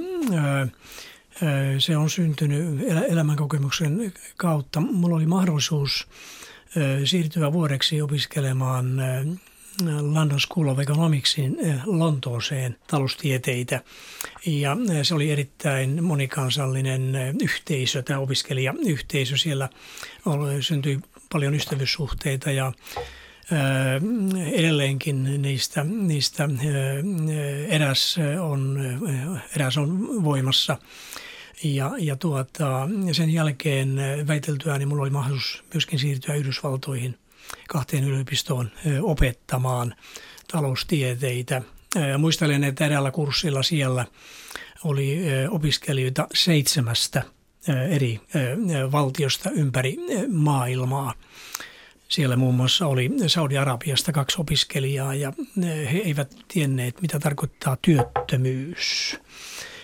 se on syntynyt elämänkokemuksen kautta. Mulla oli mahdollisuus siirtyä vuodeksi opiskelemaan London School of Economicsin Lontooseen taloustieteitä. Ja se oli erittäin monikansallinen yhteisö, tämä opiskelijayhteisö. Siellä syntyi paljon ystävyyssuhteita ja edelleenkin niistä, niistä eräs, on, eräs on voimassa. Ja, ja tuota, sen jälkeen väiteltyään niin minulla oli mahdollisuus myöskin siirtyä Yhdysvaltoihin kahteen yliopistoon opettamaan taloustieteitä. Muistelen, että eräällä kurssilla siellä oli opiskelijoita seitsemästä eri valtiosta ympäri maailmaa Siellä muun muassa oli Saudi-Arabiasta kaksi opiskelijaa ja he eivät tienneet, mitä tarkoittaa työttömyys.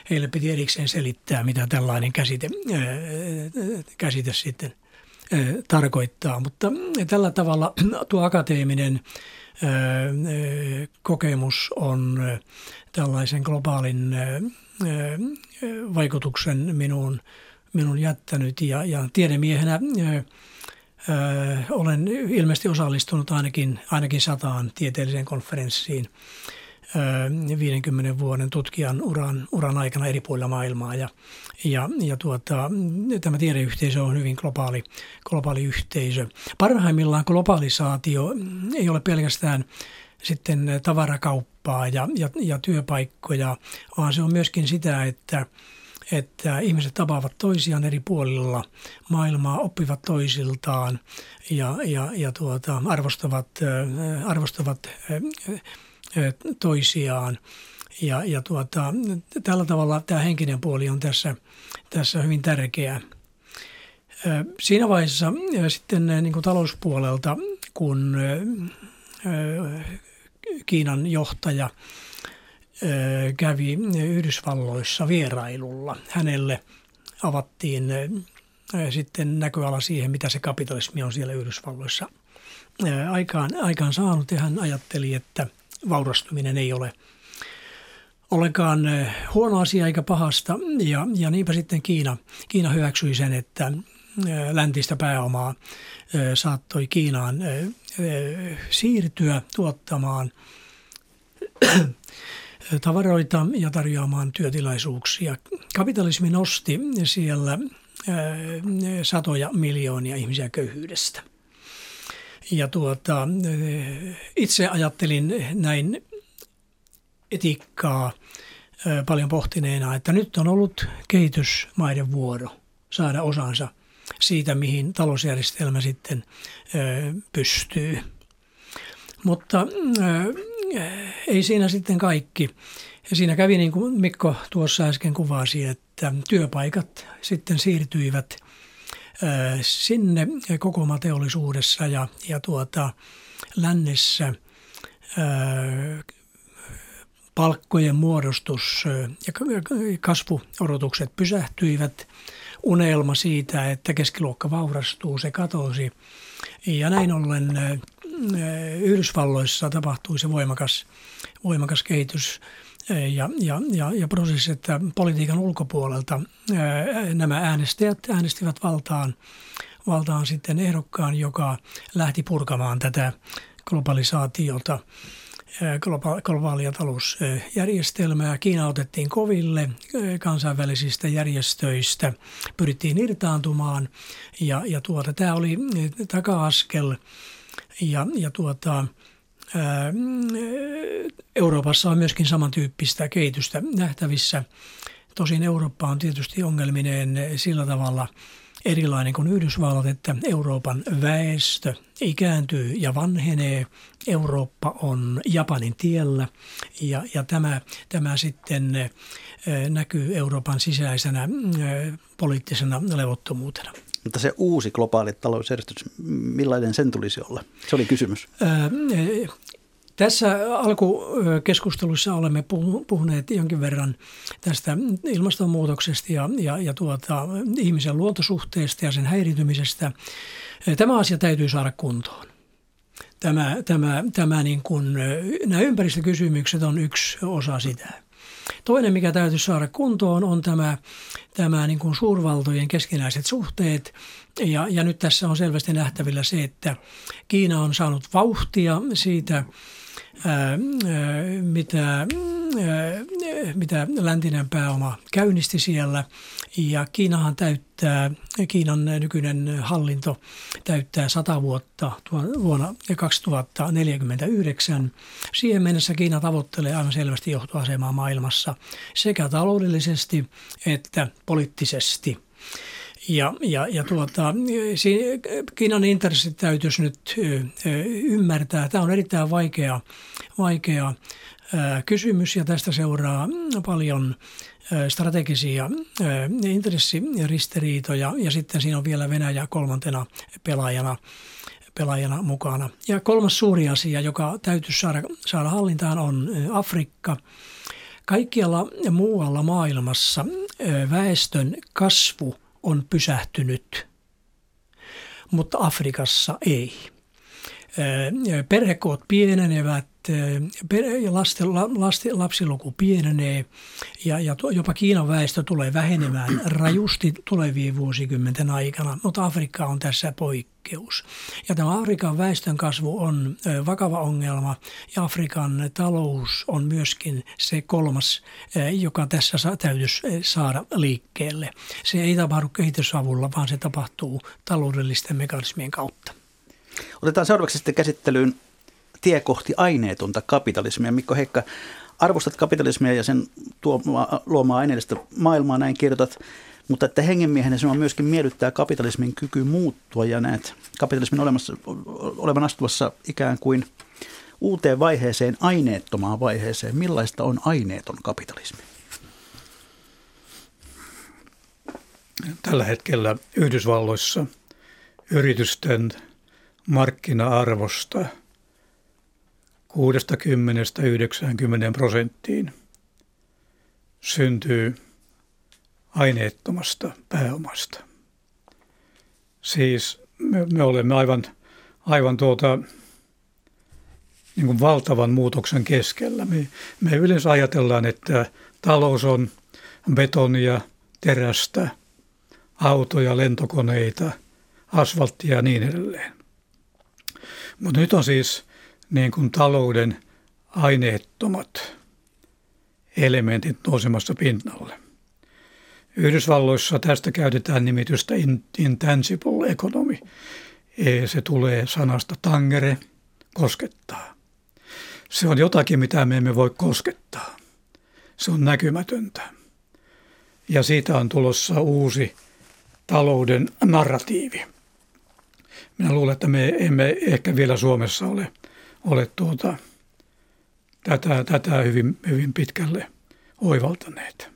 Heille piti erikseen selittää, mitä tällainen käsite, käsite sitten tarkoittaa. Mutta tällä tavalla tuo akateeminen kokemus on tällaisen globaalin vaikutuksen minuun, minun jättänyt ja, ja tiedemiehenä olen ilmeisesti osallistunut ainakin, ainakin sataan tieteelliseen konferenssiin 50 vuoden tutkijan uran, uran aikana eri puolilla maailmaa. Ja, ja, ja tuota, tämä tiedeyhteisö on hyvin globaali, globaali yhteisö. Parhaimmillaan globalisaatio ei ole pelkästään sitten tavarakauppaa ja, ja, ja työpaikkoja, vaan se on myöskin sitä, että että ihmiset tapaavat toisiaan eri puolilla maailmaa, oppivat toisiltaan ja, ja, ja tuota, arvostavat, arvostavat toisiaan. Ja, ja tuota, tällä tavalla tämä henkinen puoli on tässä, tässä hyvin tärkeä. Siinä vaiheessa sitten niin kuin talouspuolelta, kun Kiinan johtaja kävi Yhdysvalloissa vierailulla. Hänelle avattiin sitten näköala siihen, mitä se kapitalismi on siellä Yhdysvalloissa aikaan, aikaan saanut. Ja hän ajatteli, että vaurastuminen ei ole ollenkaan huono asia eikä pahasta. Ja, ja niinpä sitten Kiina, Kiina hyväksyi sen, että läntistä pääomaa saattoi Kiinaan siirtyä tuottamaan tavaroita ja tarjoamaan työtilaisuuksia. Kapitalismi nosti siellä satoja miljoonia ihmisiä köyhyydestä. Ja tuota, itse ajattelin näin etiikkaa paljon pohtineena, että nyt on ollut kehitysmaiden vuoro saada osansa siitä, mihin talousjärjestelmä sitten pystyy. Mutta ei siinä sitten kaikki. Ja siinä kävi niin kuin Mikko tuossa äsken kuvasi, että työpaikat sitten siirtyivät sinne koko teollisuudessa ja, ja tuota, lännessä palkkojen muodostus ja kasvuodotukset pysähtyivät. Unelma siitä, että keskiluokka vaurastuu, se katosi. Ja näin ollen Yhdysvalloissa tapahtui se voimakas, voimakas kehitys ja, ja, ja, ja prosessi, että politiikan ulkopuolelta nämä äänestäjät äänestivät valtaan, valtaan sitten ehdokkaan, joka lähti purkamaan tätä globalisaatiota globaalia talousjärjestelmää. Kiina otettiin koville kansainvälisistä järjestöistä, pyrittiin irtaantumaan ja, ja tuota, tämä oli taka-askel ja, ja tuota, Euroopassa on myöskin samantyyppistä kehitystä nähtävissä. Tosin Eurooppa on tietysti ongelmineen sillä tavalla erilainen kuin Yhdysvallat, että Euroopan väestö ikääntyy ja vanhenee. Eurooppa on Japanin tiellä ja, ja tämä, tämä sitten näkyy Euroopan sisäisenä poliittisena levottomuutena. Mutta se uusi globaali talousjärjestys, millainen sen tulisi olla? Se oli kysymys. Tässä alkukeskustelussa olemme puhuneet jonkin verran tästä ilmastonmuutoksesta ja, ja, ja tuota, ihmisen luontosuhteesta ja sen häiritymisestä. Tämä asia täytyy saada kuntoon. Tämä, tämä, tämä niin kuin, nämä ympäristökysymykset on yksi osa sitä. Toinen, mikä täytyy saada kuntoon, on tämä, tämä niin kuin suurvaltojen keskinäiset suhteet. Ja, ja nyt tässä on selvästi nähtävillä se, että Kiina on saanut vauhtia siitä, mitä, mitä läntinen pääoma käynnisti siellä. Ja Kiinahan täyttää, Kiinan nykyinen hallinto täyttää 100 vuotta vuonna 2049. Siihen mennessä Kiina tavoittelee aivan selvästi johtoasemaa maailmassa sekä taloudellisesti että poliittisesti. Ja, ja, ja tuota, Kiinan intressit täytyisi nyt ymmärtää. Tämä on erittäin vaikea, vaikea kysymys ja tästä seuraa paljon strategisia intressiristiriitoja ja sitten siinä on vielä Venäjä kolmantena pelaajana pelaajana mukana. Ja kolmas suuri asia, joka täytyy saada, saada hallintaan, on Afrikka. Kaikkialla muualla maailmassa väestön kasvu on pysähtynyt, mutta Afrikassa ei. Perhekoot pienenevät, lasten, lasten, lapsiluku pienenee ja, ja jopa Kiinan väestö tulee vähenemään rajusti tulevien vuosikymmenten aikana, mutta Afrikka on tässä poikkeus. Ja tämä Afrikan väestön kasvu on vakava ongelma ja Afrikan talous on myöskin se kolmas, joka tässä täytyisi saada liikkeelle. Se ei tapahdu kehitysavulla, vaan se tapahtuu taloudellisten mekanismien kautta. Otetaan seuraavaksi sitten käsittelyyn tie kohti aineetonta kapitalismia. Mikko Heikka, arvostat kapitalismia ja sen tuomaa, luomaa aineellista maailmaa, näin kirjoitat, mutta että hengenmiehenä sinua myöskin miellyttää kapitalismin kyky muuttua ja näet kapitalismin olemassa, olevan astuvassa ikään kuin uuteen vaiheeseen, aineettomaan vaiheeseen. Millaista on aineeton kapitalismi? Tällä hetkellä Yhdysvalloissa yritysten markkina-arvosta – 60-90 prosenttiin syntyy aineettomasta pääomasta. Siis me, me olemme aivan, aivan tuota, niin kuin valtavan muutoksen keskellä. Me, me yleensä ajatellaan, että talous on betonia, terästä, autoja, lentokoneita, asfalttia ja niin edelleen. Mutta nyt on siis niin kuin talouden aineettomat elementit nousemassa pinnalle. Yhdysvalloissa tästä käytetään nimitystä intangible economy. E, se tulee sanasta tangere, koskettaa. Se on jotakin, mitä me emme voi koskettaa. Se on näkymätöntä. Ja siitä on tulossa uusi talouden narratiivi. Minä luulen, että me emme ehkä vielä Suomessa ole – ole tuota, tätä, tätä hyvin, hyvin pitkälle oivaltaneet.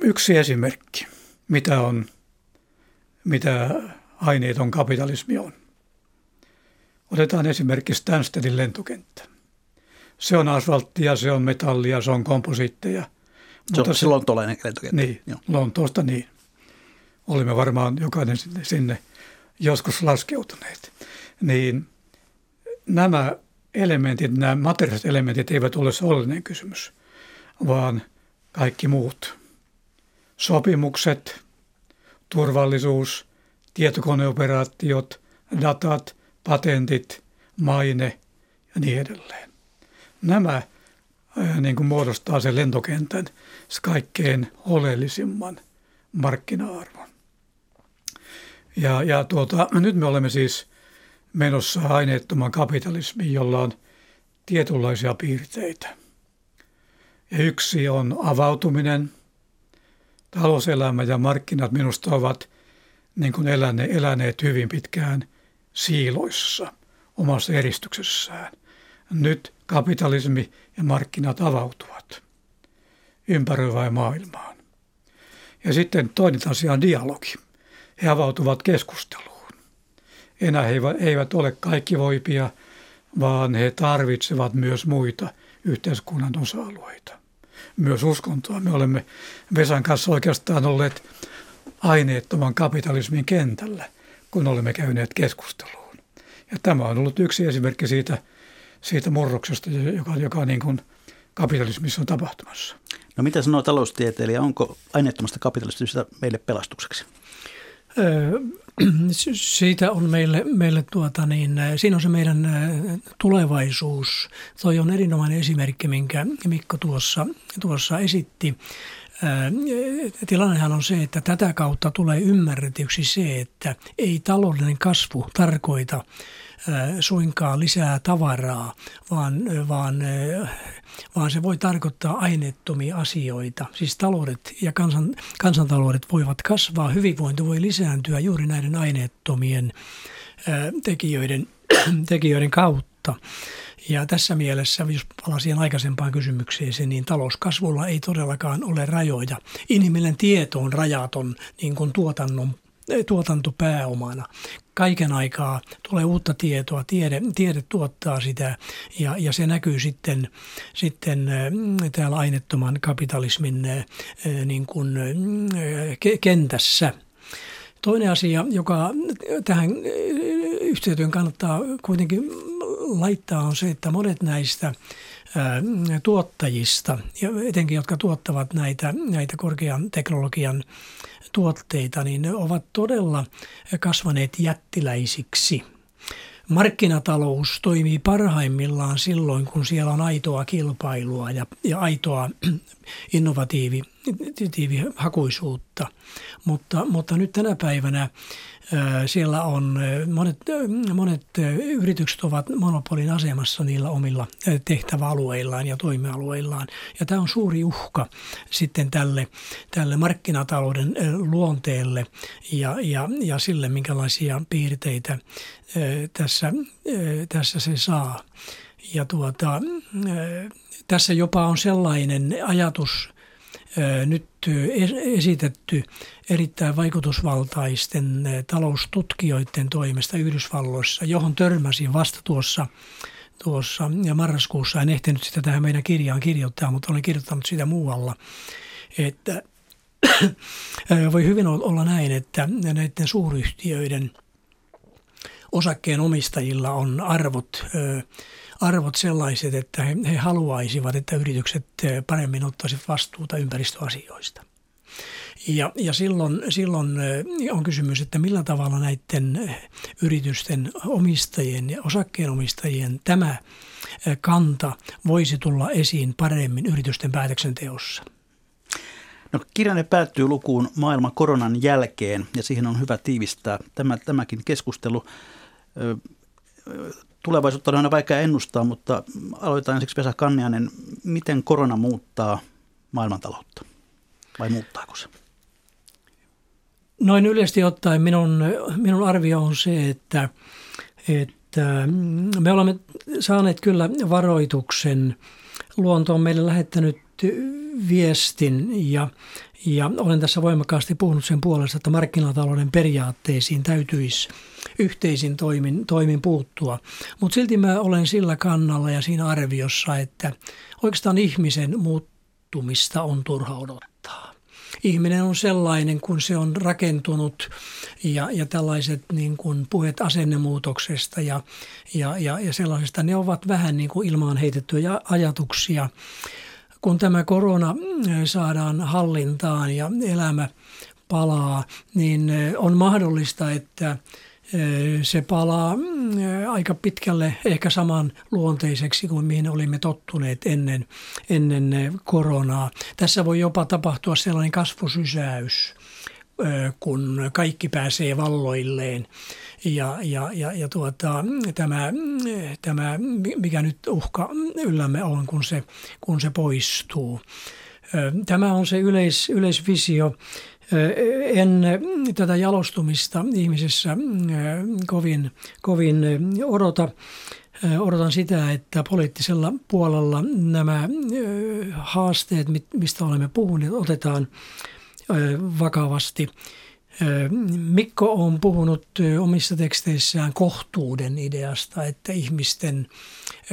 Yksi esimerkki, mitä on, mitä aineeton kapitalismi on. Otetaan esimerkki Stanstedin lentokenttä. Se on asfalttia, se on metallia, se on komposiitteja. Se mutta on se, lontolainen lentokenttä. Niin, Joo. Lontoosta niin. Olimme varmaan jokainen sinne, sinne joskus laskeutuneet, niin nämä elementit, nämä materiaaliset elementit eivät ole se kysymys, vaan kaikki muut. Sopimukset, turvallisuus, tietokoneoperaatiot, datat, patentit, maine ja niin edelleen. Nämä niin kuin muodostaa sen lentokentän kaikkein oleellisimman markkina-arvon. Ja, ja tuota, nyt me olemme siis menossa aineettoman kapitalismiin, jolla on tietynlaisia piirteitä. Ja yksi on avautuminen. Talouselämä ja markkinat minusta ovat niin kuin eläneet, eläneet hyvin pitkään siiloissa omassa eristyksessään. Nyt kapitalismi ja markkinat avautuvat ympäröivään maailmaan. Ja sitten toinen asia on dialogi he avautuvat keskusteluun. Enää he eivät ole kaikki voipia, vaan he tarvitsevat myös muita yhteiskunnan osa-alueita. Myös uskontoa. Me olemme Vesan kanssa oikeastaan olleet aineettoman kapitalismin kentällä, kun olemme käyneet keskusteluun. Ja tämä on ollut yksi esimerkki siitä, siitä murroksesta, joka, joka niin kuin kapitalismissa on tapahtumassa. No mitä sanoo taloustieteilijä, onko aineettomasta kapitalismista meille pelastukseksi? Siitä on meille, meille tuota niin, siinä on se meidän tulevaisuus. Toi on erinomainen esimerkki, minkä Mikko tuossa, tuossa esitti. Tilannehan on se, että tätä kautta tulee ymmärretyksi se, että ei taloudellinen kasvu tarkoita suinkaan lisää tavaraa, vaan, vaan, vaan se voi tarkoittaa aineettomia asioita. Siis taloudet ja kansan, kansantaloudet voivat kasvaa, hyvinvointi voi lisääntyä juuri näiden aineettomien tekijöiden, tekijöiden kautta. Ja tässä mielessä, jos palasin aikaisempaan kysymykseen, niin talouskasvulla ei todellakaan ole rajoja. Inhimillinen tieto on rajaton niin kuin tuotannon tuotantopääomana. Kaiken aikaa tulee uutta tietoa, tiede, tiede tuottaa sitä ja, ja se näkyy sitten, sitten täällä aineettoman kapitalismin niin kuin, kentässä. Toinen asia, joka tähän yhteyteen kannattaa kuitenkin laittaa, on se, että monet näistä tuottajista, etenkin jotka tuottavat näitä, näitä korkean teknologian tuotteita, niin ne ovat todella kasvaneet jättiläisiksi. Markkinatalous toimii parhaimmillaan silloin, kun siellä on aitoa kilpailua ja, ja aitoa innovatiivihakuisuutta. Mutta, mutta nyt tänä päivänä siellä on monet, monet yritykset ovat monopolin asemassa niillä omilla tehtäväalueillaan ja toimialueillaan. Ja tämä on suuri uhka sitten tälle, tälle markkinatalouden luonteelle ja, ja, ja sille, minkälaisia piirteitä tässä, tässä se saa. Ja tuota, tässä jopa on sellainen ajatus nyt esitetty erittäin vaikutusvaltaisten taloustutkijoiden toimesta Yhdysvalloissa, johon törmäsin vasta tuossa tuossa ja marraskuussa. En ehtinyt sitä tähän meidän kirjaan kirjoittaa, mutta olen kirjoittanut sitä muualla, että voi hyvin olla näin, että näiden suuryhtiöiden osakkeen omistajilla on arvot arvot sellaiset, että he, he haluaisivat, että yritykset eh, paremmin ottaisivat vastuuta ympäristöasioista. Ja, ja silloin, silloin eh, on kysymys, että millä tavalla näiden eh, yritysten omistajien ja osakkeenomistajien tämä kanta voisi tulla esiin paremmin yritysten päätöksenteossa. No, kirjanne päättyy lukuun maailman koronan jälkeen ja siihen on hyvä tiivistää tämä, tämäkin keskustelu tulevaisuutta on aina vaikea ennustaa, mutta aloitetaan ensiksi Vesa Kannianen. Miten korona muuttaa maailmantaloutta vai muuttaako se? Noin yleisesti ottaen minun, minun arvio on se, että, että me olemme saaneet kyllä varoituksen. Luonto on meille lähettänyt viestin ja, ja olen tässä voimakkaasti puhunut sen puolesta, että markkinatalouden periaatteisiin täytyisi yhteisin toimin, toimin puuttua. Mutta silti mä olen sillä kannalla ja siinä arviossa, että oikeastaan ihmisen muuttumista on turha odottaa. Ihminen on sellainen, kun se on rakentunut ja, ja tällaiset niin kuin puheet asennemuutoksesta ja, ja, ja, ja sellaisesta, ne ovat vähän niin kuin ilmaan heitettyjä ajatuksia kun tämä korona saadaan hallintaan ja elämä palaa, niin on mahdollista, että se palaa aika pitkälle ehkä saman luonteiseksi kuin mihin olimme tottuneet ennen, ennen koronaa. Tässä voi jopa tapahtua sellainen kasvusysäys, kun kaikki pääsee valloilleen. Ja, ja, ja, ja tuota, tämä, tämä, mikä nyt uhka yllämme on, kun se, kun se poistuu. Tämä on se yleis, yleisvisio en tätä jalostumista ihmisessä kovin, kovin odota. Odotan sitä, että poliittisella puolella nämä haasteet, mistä olemme puhuneet, otetaan vakavasti. Mikko on puhunut omissa teksteissään kohtuuden ideasta, että ihmisten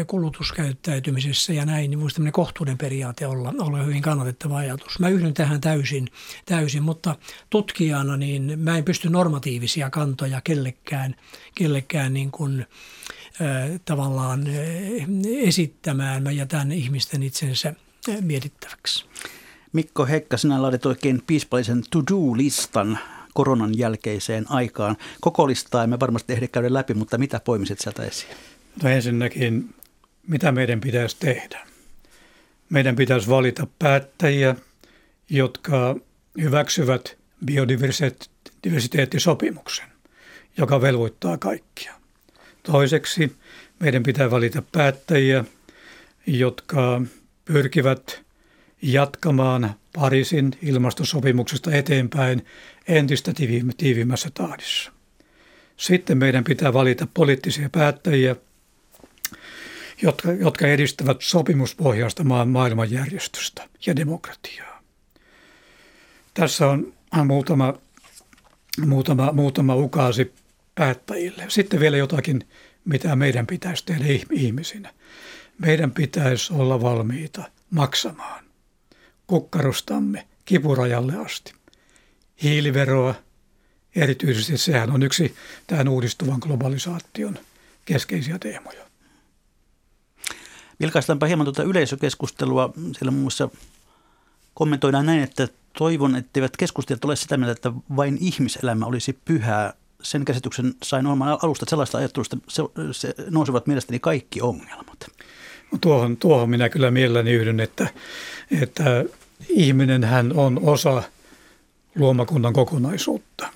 kulutuskäyttäytymisessä ja näin, niin minusta tämmöinen kohtuuden periaate olla, olla hyvin kannatettava ajatus. Mä yhdyn tähän täysin, täysin, mutta tutkijana niin mä en pysty normatiivisia kantoja kellekään, kellekään niin kuin, äh, tavallaan äh, esittämään. Mä jätän ihmisten itsensä mietittäväksi. Mikko Hekka, sinä laadit oikein piispallisen to-do-listan koronan jälkeiseen aikaan. Koko listaa emme varmasti ehdi käydä läpi, mutta mitä poimisit sieltä esiin? No ensinnäkin, mitä meidän pitäisi tehdä? Meidän pitäisi valita päättäjiä, jotka hyväksyvät biodiversiteettisopimuksen, joka velvoittaa kaikkia. Toiseksi meidän pitää valita päättäjiä, jotka pyrkivät jatkamaan Pariisin ilmastosopimuksesta eteenpäin entistä tiiviimmässä tahdissa. Sitten meidän pitää valita poliittisia päättäjiä, jotka, jotka edistävät sopimuspohjaista maan maailmanjärjestystä ja demokratiaa. Tässä on muutama, muutama, muutama ukaasi päättäjille. Sitten vielä jotakin, mitä meidän pitäisi tehdä ihmisinä. Meidän pitäisi olla valmiita maksamaan kukkarostamme kipurajalle asti. Hiiliveroa, erityisesti sehän on yksi tämän uudistuvan globalisaation keskeisiä teemoja. Vilkaistaanpa hieman tuota yleisökeskustelua. Siellä muun muassa kommentoidaan näin, että toivon, etteivät keskustelijat ole sitä mieltä, että vain ihmiselämä olisi pyhää. Sen käsityksen sain olemaan alusta sellaista ajattelusta, se, se nousevat mielestäni kaikki ongelmat. No tuohon, tuohon minä kyllä mielelläni yhdyn, että, että ihminen hän on osa luomakunnan kokonaisuutta.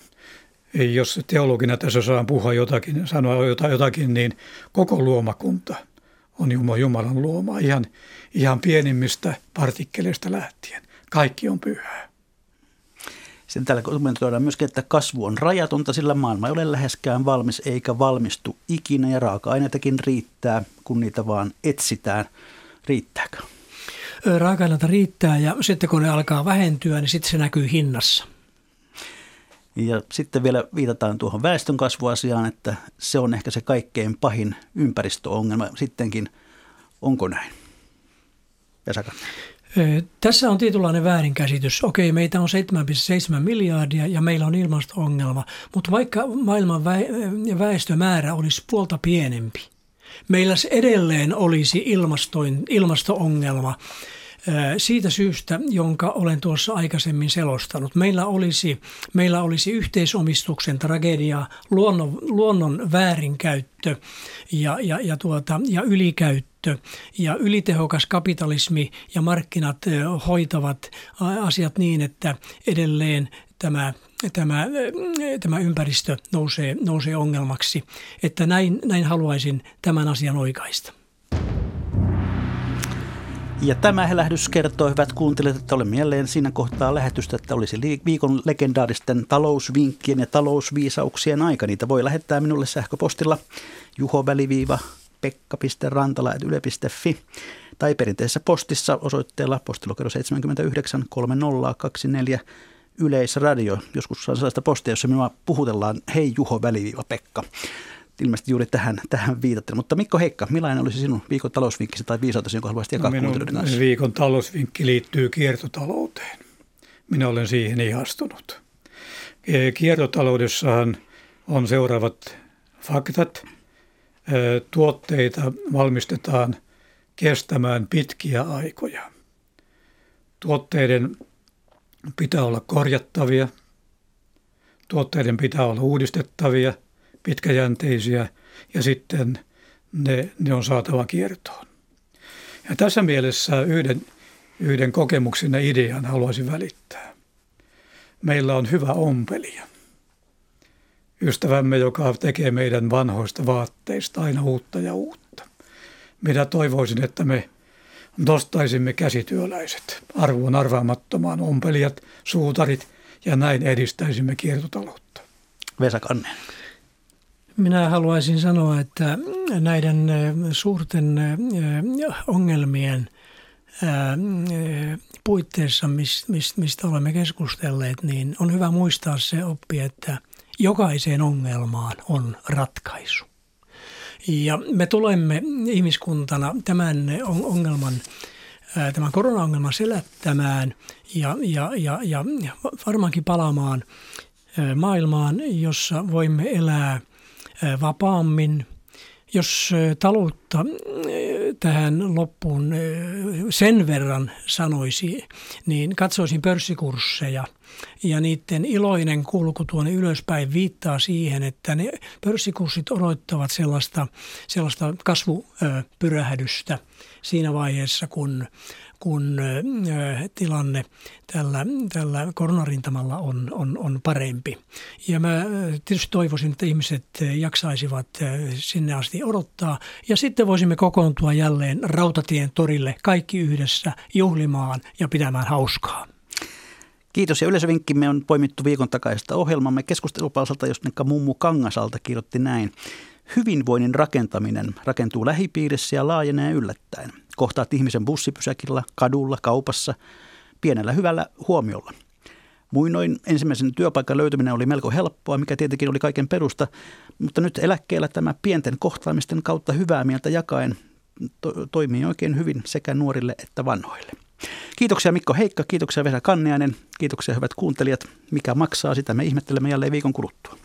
Jos teologina tässä saa puhua jotakin, sanoa jotakin, niin koko luomakunta on Jumalan luoma ihan, ihan pienimmistä partikkeleista lähtien. Kaikki on pyhää. Sitten täällä kommentoidaan myöskin, että kasvu on rajatonta, sillä maailma ei ole läheskään valmis eikä valmistu ikinä ja raaka-aineitakin riittää, kun niitä vaan etsitään. Riittääkö? Raaka-aineita riittää ja sitten kun ne alkaa vähentyä, niin sitten se näkyy hinnassa. Ja sitten vielä viitataan tuohon väestönkasvuasiaan, että se on ehkä se kaikkein pahin ympäristöongelma sittenkin. Onko näin? Vesaka. Tässä on tietynlainen väärinkäsitys. Okei, meitä on 7,7 miljardia ja meillä on ilmasto-ongelma, mutta vaikka maailman väestömäärä olisi puolta pienempi, meillä edelleen olisi ilmastoin, ilmasto-ongelma siitä syystä, jonka olen tuossa aikaisemmin selostanut. Meillä olisi, meillä olisi yhteisomistuksen tragedia, luonnon, luonnon väärinkäyttö ja, ja, ja, tuota, ja ylikäyttö ja ylitehokas kapitalismi ja markkinat hoitavat asiat niin, että edelleen tämä tämä, tämä ympäristö nousee, nousee ongelmaksi. Että näin, näin haluaisin tämän asian oikaista. Ja tämä lähdys kertoo, hyvät kuuntelijat, että olemme jälleen siinä kohtaa lähetystä, että olisi viikon legendaaristen talousvinkkien ja talousviisauksien aika. Niitä voi lähettää minulle sähköpostilla juho-väliviiva pekka.rantala.yle.fi tai perinteisessä postissa osoitteella postilokero 79 3024 Yleisradio. Joskus on sellaista postia, jossa minua puhutellaan Hei Juho väliviiva Pekka ilmeisesti juuri tähän, tähän viitatte. Mutta Mikko Heikka, millainen olisi sinun viikon talousvinkkisi tai viisautasi, jonka haluaisit jakaa no minun viikon talousvinkki liittyy kiertotalouteen. Minä olen siihen ihastunut. Kiertotaloudessahan on seuraavat faktat. Tuotteita valmistetaan kestämään pitkiä aikoja. Tuotteiden pitää olla korjattavia, tuotteiden pitää olla uudistettavia – pitkäjänteisiä ja sitten ne, ne on saatava kiertoon. Ja tässä mielessä yhden, yhden kokemuksen ja idean haluaisin välittää. Meillä on hyvä ompelija. Ystävämme, joka tekee meidän vanhoista vaatteista aina uutta ja uutta. Minä toivoisin, että me nostaisimme käsityöläiset arvoon arvaamattomaan ompelijat, suutarit ja näin edistäisimme kiertotaloutta. Vesa Kannen. Minä haluaisin sanoa, että näiden suurten ongelmien puitteissa, mistä olemme keskustelleet, niin on hyvä muistaa se oppi, että jokaiseen ongelmaan on ratkaisu. Ja me tulemme ihmiskuntana tämän ongelman, tämän korona-ongelman selättämään ja, ja, ja, ja varmaankin palaamaan maailmaan, jossa voimme elää – vapaammin. Jos taloutta tähän loppuun sen verran sanoisi, niin katsoisin pörssikursseja ja niiden iloinen kulku tuonne ylöspäin viittaa siihen, että ne pörssikurssit odottavat sellaista, sellaista kasvupyrähdystä siinä vaiheessa, kun kun tilanne tällä, tällä koronarintamalla on, on, on parempi. Ja mä tietysti toivoisin, että ihmiset jaksaisivat sinne asti odottaa. Ja sitten voisimme kokoontua jälleen Rautatien torille kaikki yhdessä juhlimaan ja pitämään hauskaa. Kiitos ja yleisövinkkimme on poimittu viikon takaisesta ohjelmamme keskustelupalsalta, josta Mummu Kangasalta kirjoitti näin. Hyvinvoinnin rakentaminen rakentuu lähipiirissä ja laajenee yllättäen. Kohtaat ihmisen bussipysäkillä, kadulla, kaupassa, pienellä hyvällä huomiolla. Muinoin ensimmäisen työpaikan löytyminen oli melko helppoa, mikä tietenkin oli kaiken perusta, mutta nyt eläkkeellä tämä pienten kohtaamisten kautta hyvää mieltä jakaen to- toimii oikein hyvin sekä nuorille että vanhoille. Kiitoksia Mikko Heikka, kiitoksia Vesa Kanniainen, kiitoksia hyvät kuuntelijat. Mikä maksaa, sitä me ihmettelemme jälleen viikon kuluttua.